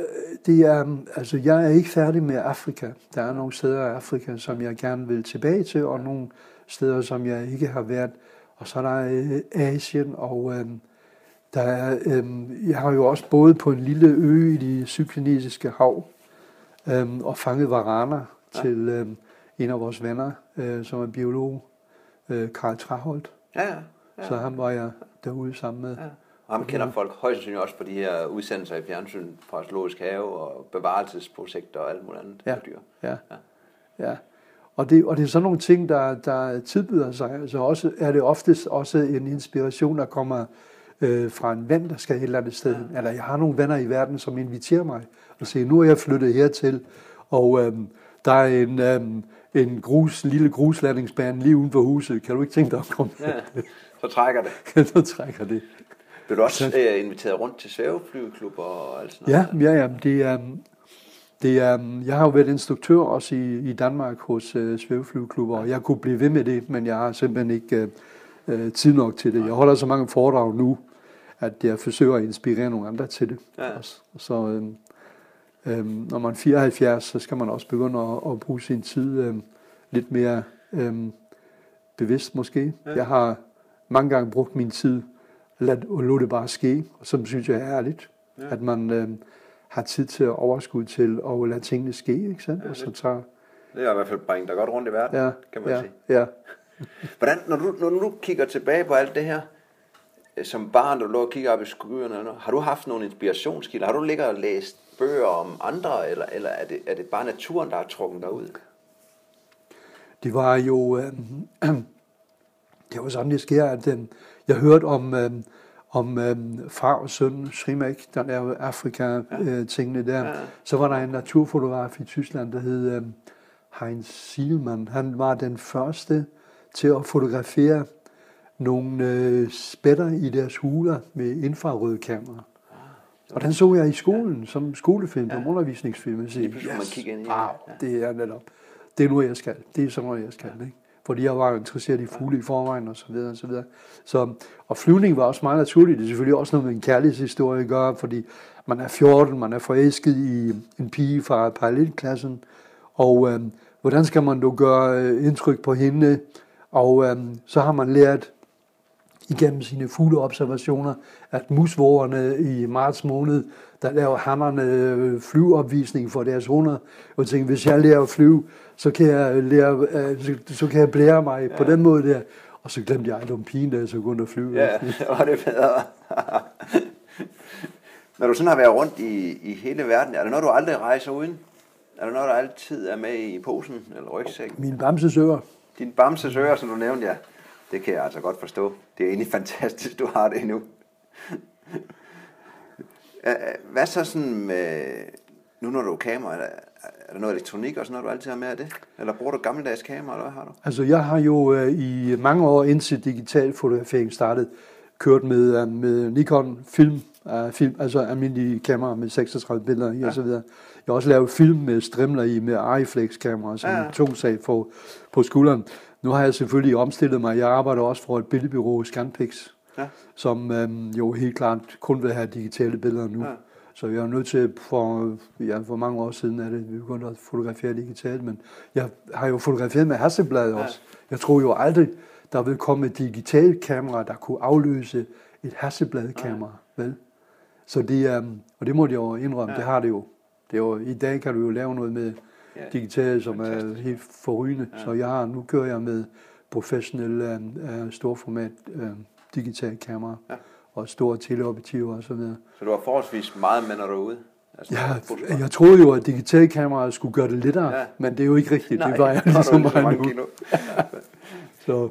B: det er, altså, jeg er ikke færdig med Afrika. Der er nogle steder i Afrika, som jeg gerne vil tilbage til, og nogle steder, som jeg ikke har været. Og så er der øh, Asien, og øh, der er, øh, jeg har jo også boet på en lille ø i det sydkinesiske hav, øh, og fanget varaner
A: Ja.
B: til øh, en af vores venner, øh, som er biolog, øh, Karl Traholt.
A: Ja, ja.
B: Ja. Så ham var jeg derude sammen med.
A: ja. Og ham kender folk højst sandsynligt også på de her udsendelser i fjernsyn fra Zoologisk Have og bevarelsesprojekter og alt muligt andet
B: Ja.
A: med dyr.
B: Ja, ja. Og det, og det er sådan nogle ting, der, der tilbyder sig. Altså også, er det oftest også en inspiration, der kommer øh, fra en ven, der skal et eller andet sted. Ja. Eller jeg har nogle venner i verden, som inviterer mig og siger, nu er jeg flyttet hertil, og øhm, der er en, øhm, en grus, lille gruslandingsbane lige uden for huset. Kan du ikke tænke dig at komme?
A: Ja. Så trækker det.
B: så trækker det.
A: Blev du også øh, inviteret rundt til svæveflyklubber og alt sådan
B: Ja,
A: noget?
B: ja, ja. Det er, det er, jeg har jo været instruktør også i, i Danmark hos øh, svæveflyveklubber, og jeg kunne blive ved med det, men jeg har simpelthen ikke øh, øh, tid nok til det. Jeg holder så mange foredrag nu, at jeg forsøger at inspirere nogle andre til det.
A: Ja.
B: Også. Så øh, øh, når man er 74, så skal man også begynde at, at bruge sin tid øh, lidt mere øh, bevidst måske.
A: Ja.
B: Jeg har mange gange brugt min tid, lad, og lå det bare ske, og som synes jeg er ærligt,
A: ja.
B: at man øh, har tid til at overskud til at lade tingene ske, ikke sandt?
A: Ja,
B: så
A: lidt.
B: tager,
A: Det er i hvert fald bringe dig godt rundt i verden,
B: ja,
A: kan man
B: ja,
A: sige.
B: ja.
A: Hvordan, når du, når du kigger tilbage på alt det her, øh, som barn, du lå og kigger op i skyerne, eller noget, har du haft nogle inspirationskilder? Har du ligget og læst bøger om andre, eller, eller er, det, er det bare naturen, der har trukket dig ud?
B: Det var jo, øh, det var sådan, det sker, at øh, jeg hørte om, øh, om øh, far og søn, Schrimek, der lavede Afrika-tingene der.
A: Ja.
B: Så var der en naturfotograf i Tyskland, der hed øh, Heinz Sielmann. Han var den første til at fotografere nogle øh, spætter i deres huler med infrarøde kamera. Og den så jeg i skolen, som skolefilm, som undervisningsfilm. Jeg siger,
A: kunne man kigge ind i det.
B: wow, det er netop, det er nu, jeg skal. Det er sådan noget, jeg skal. Ikke? Fordi jeg var interesseret i fugle i forvejen, og så videre, og så videre. Så, og flyvning var også meget naturligt. Det er selvfølgelig også noget med en kærlighedshistorie at gøre, fordi man er 14, man er forelsket i en pige fra parallelklassen, og øh, hvordan skal man nu gøre øh, indtryk på hende? Og øh, så har man lært igennem sine fugleobservationer, at musvågerne i marts måned, der laver hannerne øh, flyveopvisning for deres hunder. Og tænkte, hvis jeg lærer at flyve, så kan jeg, lære, øh, så, kan jeg blære mig ja. på den måde der. Og så glemte jeg om pigen, da jeg så kunne at flyve.
A: Ja, var det bedre. Når du sådan har været rundt i, i hele verden, er der noget, du aldrig rejser uden? Er der noget, der altid er med i posen eller rygsækken?
B: Min bamsesøger,
A: Din bamses ører, som du nævnte, ja. Det kan jeg altså godt forstå. Det er egentlig fantastisk, du har det endnu. Hvad så sådan med, nu når du er kamera, er der, er der noget elektronik og sådan noget, du altid har med af det? Eller bruger du gammeldags kamera, eller hvad har du?
B: Altså, jeg har jo øh, i mange år indtil digital fotografering startede, kørt med, øh, med Nikon film, øh, film, altså almindelige kameraer med 36 billeder i
A: Ja.
B: og så videre. Jeg har også lavet film med strimler i, med Ariflex kamera, som
A: Ja.
B: ja. sag på, på skulderen. Nu har jeg selvfølgelig omstillet mig. Jeg arbejder også for et billedbyrå, Scanpix,
A: Ja.
B: som øhm, jo helt klart kun vil have digitale billeder nu.
A: Ja.
B: Ja. Så jeg er nødt til, for, ja, for mange år siden er det, vi begyndte at fotografere digitalt, men jeg har jo fotograferet med Hasselblad
A: Ja.
B: også. Jeg tror jo aldrig, der vil komme et digitalt kamera, der kunne afløse et Hasselblad-kamera, vel? Så det, um, og det må jeg jo indrømme,
A: Ja.
B: ja. det har det jo. Det er jo. I dag kan du jo lave noget med
A: Ja,
B: digitalt, som
A: fantastisk.
B: er helt forrygende.
A: Ja.
B: Så jeg har, nu kører jeg med professionel uh, uh, storformat uh, digital kamera
A: Ja.
B: og store teleobjektiver og så videre.
A: Så du har forholdsvis meget med, når du er ude? Altså,
B: Ja, jeg troede jo, at digitale kameraer skulle gøre det lettere,
A: Ja.
B: men det er jo ikke rigtigt.
A: Nej,
B: det var jeg
A: lige så mange
B: nu. Så,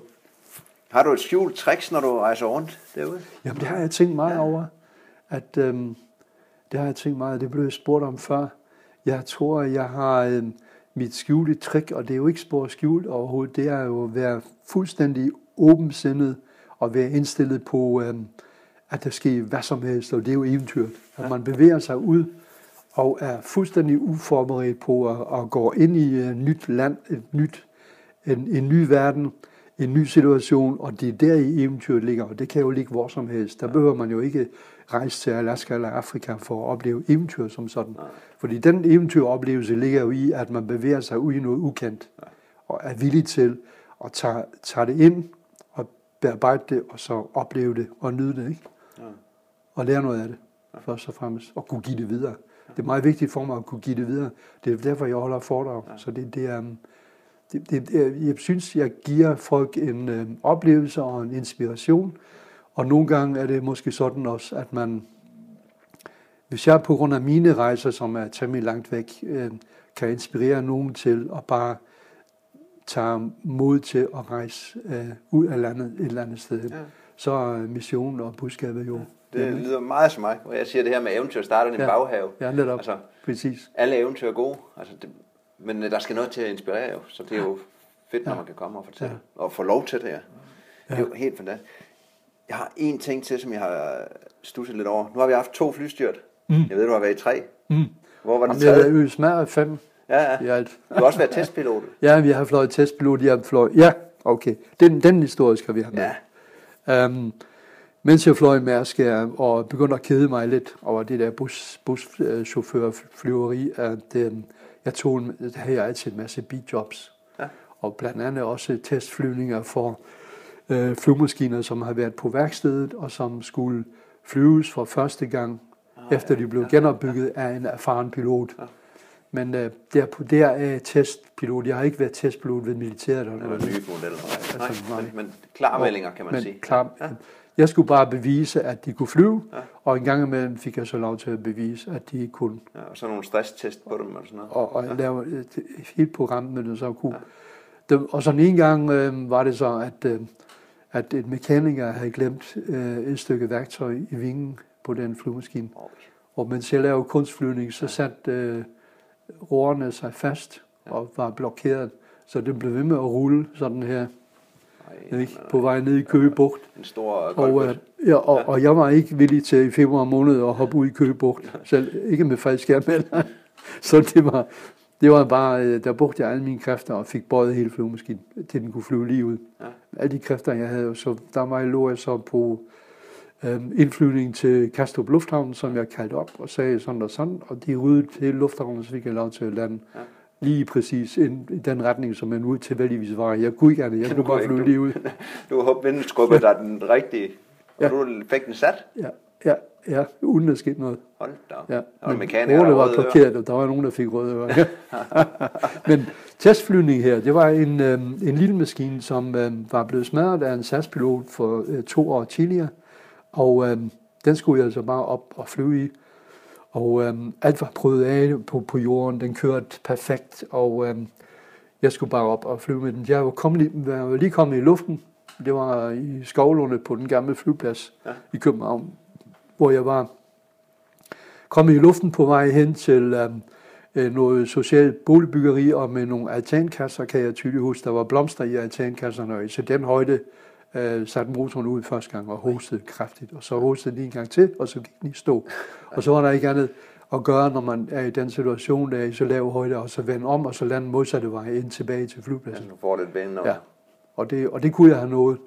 A: Har du et skjult tricks, når du rejser rundt derude?
B: jamen, det har jeg tænkt meget
A: ja.
B: over. At, øhm, det har jeg tænkt meget, det blev jeg spurgt om før. Jeg tror, jeg har øhm, mit skjulte trick, og det er jo ikke spor skjult overhovedet, det er jo at være fuldstændig åbensindet og være indstillet på, øhm, at der sker hvad som helst, og det er jo eventyrt. At
A: Ja.
B: man bevæger sig ud, og er fuldstændig uforberedt på at, at gå ind i et nyt land, et nyt, en, en ny verden, en ny situation, og det er der i eventyret ligger, og det kan jo ligge hvor som helst. Der behøver man jo ikke rejse til Alaska eller Afrika for at opleve eventyr som sådan. Nej. Fordi den eventyroplevelse ligger jo i, at man bevæger sig ud i noget ukendt, ja. og er villig til at tage, tage det ind, og bearbejde det, og så opleve det og nyde det, ikke? Ja. Og lære noget af det, ja. først og fremmest, og kunne give det videre. Ja. Det er meget vigtigt for mig at kunne give det videre. Det er derfor, jeg holder foredrag. Ja. Så det, det er, det, det, jeg synes, jeg giver folk en øh, oplevelse og en inspiration, og nogle gange er det måske sådan også, at man, hvis jeg på grund af mine rejser, som er temmelig langt væk, øh, kan inspirere nogen til at bare tage mod til at rejse øh, ud af landet et eller andet sted, ja. så er missionen og budskabet jo...
A: Ja, det lyder meget som mig, hvor jeg siger det her med eventyr starter i ja. baghave.
B: Ja, netop. Altså, Præcis.
A: Alle eventyr er gode, altså det, men øh, der skal noget til at inspirere jo, så det er jo fedt, når ja. man kan komme og fortælle, ja. og få lov til det, ja. ja. Det er jo helt fantastisk. Jeg har en ting til, som jeg har stusset lidt over. Nu har vi haft to flystyrt. Mm. Jeg ved, du har været i tre. Mm.
B: Hvor var det tredje? Jeg har været smager fem.
A: Ja, ja. I alt. Du har også været testpilot.
B: ja, vi har fløjet testpilot. Jeg har fløjet. Ja, okay. Den, den historie skal vi have med. Ja. Um, mens jeg fløj i Mærsk og begyndte at kede mig lidt over det der bus, buschaufførflyveri, at um, jeg tog, det havde jeg altid en masse bidjobs. Ja. Og blandt andet også testflyvninger for øh, flyvemaskiner, som har været på værkstedet, og som skulle flyves for første gang, ah, efter de blev ja, genopbygget ja. af en erfaren pilot. Ja. Men øh, der, der er testpilot. Jeg har ikke været testpilot ved militæret.
A: Eller noget. nye modeller. Nej, altså, nej. Men, men klarmeldinger, kan man men sige.
B: Klar, ja. Jeg skulle bare bevise, at de kunne flyve, ja. og en gang imellem fik jeg så lov til at bevise, at de kunne.
A: Ja, og så nogle stresstest på dem og sådan noget.
B: Og, og ja. lave et, et helt program med det, så kunne. Ja. Det, og sådan en gang øh, var det så, at, øh, at et mekaniker havde glemt øh, et stykke værktøj i vingen på den flyvemaskine. Okay. Og mens jeg lavede kunstflyvning, så satte øh, roerne sig fast og var blokeret. Så det blev ved med at rulle sådan her Ej, ikke? på vej ned i Køge Bugt.
A: En stor
B: og, øh, ja, og, og jeg var ikke villig til i februar måned at hoppe ud i Køge Bugt, selv ikke med faldskærm Så det var, det var bare, øh, der brugte jeg alle mine kræfter og fik bøjet hele flyvemaskinen, til den kunne flyve lige ud. Ja. Alle de kræfter, jeg havde, så der var jeg lå jeg så på øhm, indflyvning til Kastrup Lufthavn, som jeg kaldte op og sagde sådan og sådan, og de ryddede til lufthavnen, så fik jeg lov til at lande. Ja. Lige præcis ind, i den retning, som man ud tilfældigvis var. Jeg kunne ikke andet, jeg kunne bare flyve lige ud.
A: Du har vindskubbet dig den rigtige, og ja. du fik den sat?
B: Ja, ja, ja, uden at skete noget.
A: Hold da.
B: Ja.
A: Og Men mekaniker,
B: der var blokeret, og der var nogen, der fik røde ører. Men testflyvning her, det var en, øh, en lille maskine, som øh, var blevet smadret af en SAS-pilot for øh, to år tidligere. Og øh, den skulle jeg altså bare op og flyve i. Og øh, alt var prøvet af på, på jorden. Den kørte perfekt, og øh, jeg skulle bare op og flyve med den. Jeg var, kommet, jeg var lige kommet i luften. Det var i Skovlunde på den gamle flyplads ja. i København, hvor jeg var kommet i luften på vej hen til øh, øh noget socialt boligbyggeri, og med nogle altankasser, kan jeg tydeligt huske, der var blomster i altankasserne, og så den højde øh, satte motoren ud første gang og hostede kraftigt, og så hostede den en gang til, og så gik den i stå. Og så var der ikke andet at gøre, når man er i den situation, der er i så lav højde, og så vende om, og så lande modsatte vej ind tilbage til flypladsen.
A: Ja, du får det vende
B: Ja, og det, og det kunne jeg have nået.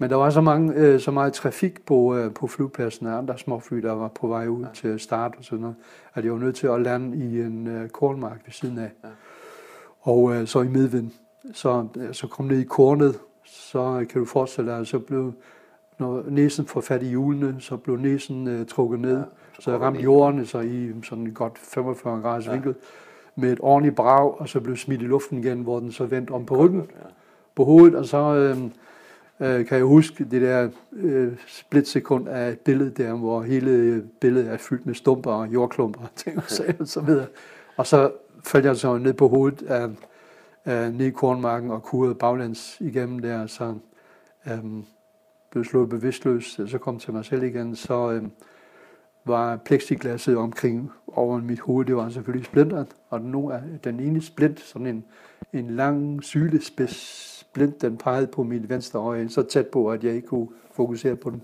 B: Men der var så, mange, øh, så meget trafik på, øh, på flypladsen af andre småfly, der var på vej ud ja. til start og sådan noget, at jeg var nødt til at lande i en øh, kornmark ved siden af. Ja. Og øh, så i medvind. Så, øh, så kom ned i kornet, så kan du forestille dig, så blev, når næsen får fat i hjulene, så blev næsen øh, trukket ned, ja, så, så jeg ramte jorden så i sådan en godt 45 graders ja. vinkel, med et ordentligt brag, og så blev smidt i luften igen, hvor den så vendte om på ryggen, ja. på hovedet, og så øh, øh, kan jeg huske det der øh, splitsekund af et billede der, hvor hele øh, billedet er fyldt med stumper og jordklumper og ting og, og så videre. Og så faldt jeg så ned på hovedet af af ned i kornmarken og kurede baglands igennem der, så øh, blev slået bevidstløs, så kom til mig selv igen, så øh, var plexiglasset omkring over mit hoved, det var selvfølgelig splinteret, og den, den ene splint, sådan en, en lang sylespids splint, den pegede på mit venstre øje, så tæt på, at jeg ikke kunne fokusere på den.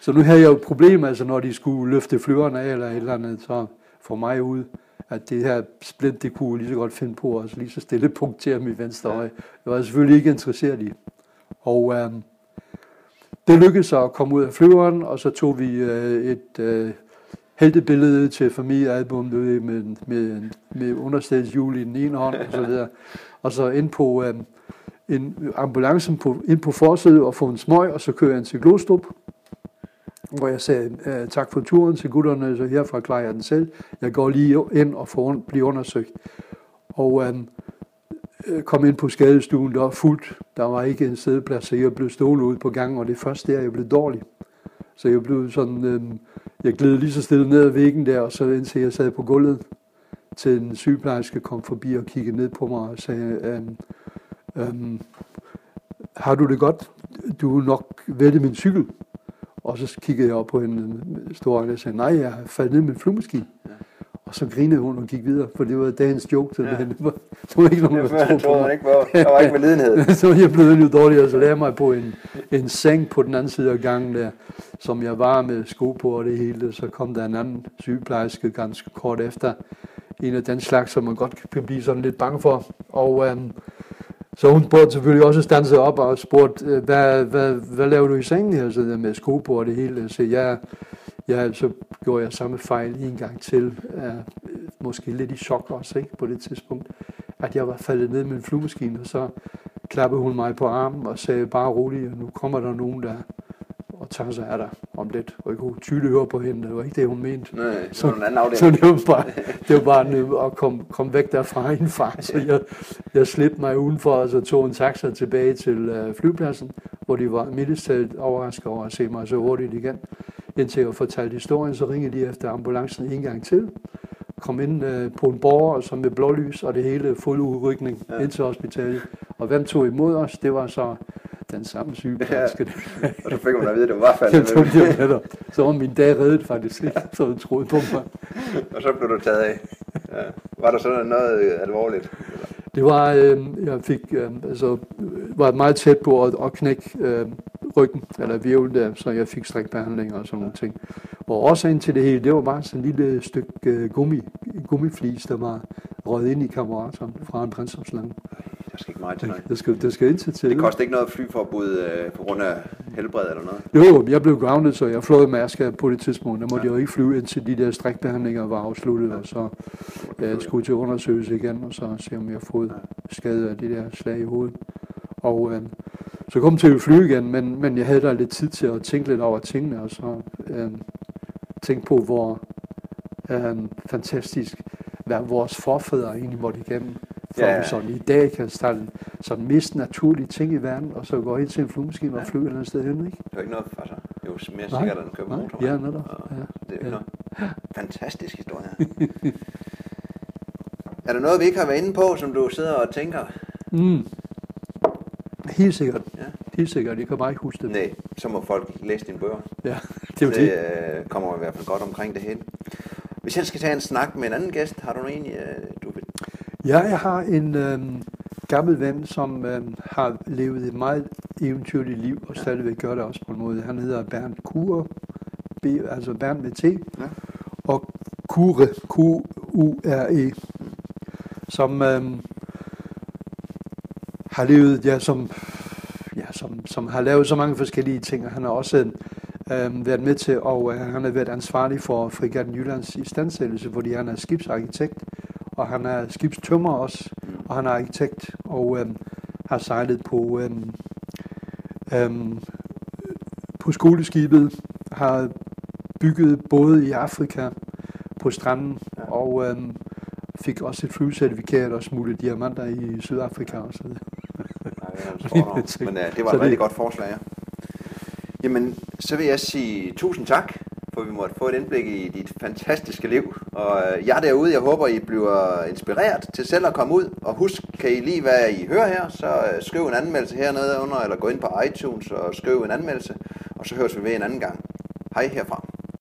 B: Så nu havde jeg jo problemer, altså når de skulle løfte flyverne af eller et eller andet, så for mig ud, at det her splint, det kunne lige så godt finde på os lige så stille punktere mit venstre øje. Det var jeg selvfølgelig ikke interesseret i. Og øh, det lykkedes at komme ud af flyveren, og så tog vi øh, et øh, heltebillede til familiealbum med, med, med, med understedshjul i den ene hånd og så videre. Og så ind på øh, en ambulance på, ind på forsædet og få en smøg, og så kører jeg til Glostrup, hvor jeg sagde øh, tak for turen til gutterne, så herfra klarer jeg den selv. Jeg går lige ind og får blive undersøgt. Og øhm, øh, kom ind på skadestuen, der var fuldt. Der var ikke en sædeplads, så jeg blev stående ude på gangen, og det første der, jeg blev dårlig. Så jeg blev sådan, øhm, jeg gled lige så stille ned ad væggen der, og så indtil jeg sad på gulvet, til en sygeplejerske kom forbi og kiggede ned på mig og sagde, øhm, øhm, har du det godt? Du er nok vælte min cykel. Og så kiggede jeg op på en stor øjne og sagde, nej, jeg har faldet ned med en flyvemaskine. Ja. Og så grinede hun og gik videre, for det var dagens joke. Så ja. det, var, det var ikke nogen, der
A: troede på ikke var, Der var ikke med lidenhed.
B: så jeg blev lidt og så lagde mig på en, en seng på den anden side af gangen der, som jeg var med sko på og det hele. Så kom der en anden sygeplejerske ganske kort efter. En af den slags, som man godt kan blive sådan lidt bange for. Og øhm, så hun spurgte selvfølgelig også stanset op og spurgte, øh, hvad, hvad, hvad laver du i sengen her, så der med sko på og det hele. Så jeg, jeg, så gjorde jeg samme fejl en gang til, uh, måske lidt i chok også ikke, på det tidspunkt, at jeg var faldet ned med en flyvemaskine, og så klappede hun mig på armen og sagde bare roligt, og nu kommer der nogen, der og sig af dig om lidt. Og jeg kunne tydeligt høre på hende, det var ikke det, hun mente.
A: Nej, så, en anden
B: så det var bare, det var bare at komme, komme væk derfra en far. Så jeg, jeg slippede mig udenfor, og så tog en taxa tilbage til øh, flyvepladsen, hvor de var mildest overrasket over at se mig så hurtigt igen. Indtil jeg fortalte historien, så ringede de efter ambulancen en gang til kom ind øh, på en borger, som med blålys og det hele fuld udrykning ja. ind til hospitalet. Og hvem tog imod os? Det var så den samme sygeplejerske.
A: Ja. og så fik man at vide, at det var faldet.
B: Jeg tog Så var min dag reddet faktisk, ikke? så jeg troede på mig.
A: og så blev du taget af. Ja. Var der sådan noget alvorligt?
B: Det var, øh, jeg fik, øh, altså, var meget tæt på at, at knække øh, ryggen, eller virvel der, så jeg fik strikbehandling og sådan nogle ting. Og årsagen til det hele, det var bare sådan en lille stykke øh, gummi, gummiflis, der var røget ind i kammerateren fra en brændstofslange.
A: Der skal ikke meget til
B: Det skal, det skal
A: ind
B: til.
A: Det koster ikke noget flyforbud øh, på grund af helbred eller noget?
B: Jo, jeg blev grounded, så jeg fløj med Aska på det tidspunkt. Der måtte ja. jeg jo ikke flyve indtil de der strækbehandlinger var afsluttet, ja. og så ja, jeg skulle til undersøgelse igen, og så se om jeg har fået skade af det der slag i hovedet. Og øh, så kom til at flyve igen, men, men jeg havde da lidt tid til at tænke lidt over tingene, og så øh, tænke på, hvor øh, fantastisk hvad vores forfædre egentlig måtte igennem for ja. vi sådan i dag kan starte sådan mest naturlige ting i verden, og så gå ind til en flyvemaskine ja. og flyve et eller andet sted hen, ikke?
A: Det er ikke noget, altså, det er jo mere sikkert, end at køre motor.
B: Ja, netop. Ja.
A: Det er ja. noget fantastisk historie. er der noget, vi ikke har været inde på, som du sidder og tænker?
B: Mm. Helt sikkert. Ja. Helt sikkert. Jeg kan bare ikke huske det.
A: Nej, så må folk læse dine bøger.
B: Ja, det er det.
A: Det øh, kommer i hvert fald godt omkring det hele. Hvis jeg skal tage en snak med en anden gæst, har du egentlig, øh,
B: Ja, jeg har en øh, gammel ven, som øh, har levet et meget eventyrligt liv, og stadigvæk gør det også på en måde. Han hedder Bernd Kure, B, altså Bernd med T, ja. og Kure, Q-U-R-E, som øh, har levet, ja, som, ja, som, som har lavet så mange forskellige ting, og han har også øh, været med til, og øh, han har været ansvarlig for Frigatten Jyllands istandsættelse, fordi han er skibsarkitekt, og han er skibstømmer også, og han er arkitekt, og øhm, har sejlet på, øhm, øhm, på skoleskibet, har bygget både i Afrika på stranden, og øhm, fik også et flycertifikat og smuglet diamanter i Sydafrika og sådan
A: Men uh, det var et rigtig godt forslag, ja. Jamen, så vil jeg sige tusind tak for vi måtte få et indblik i dit fantastiske liv. Og øh, jeg derude, jeg håber, I bliver inspireret til selv at komme ud. Og husk, kan I lige hvad I hører her, så øh, skriv en anmeldelse hernede under, eller gå ind på iTunes og skriv en anmeldelse. Og så høres vi ved en anden gang. Hej herfra.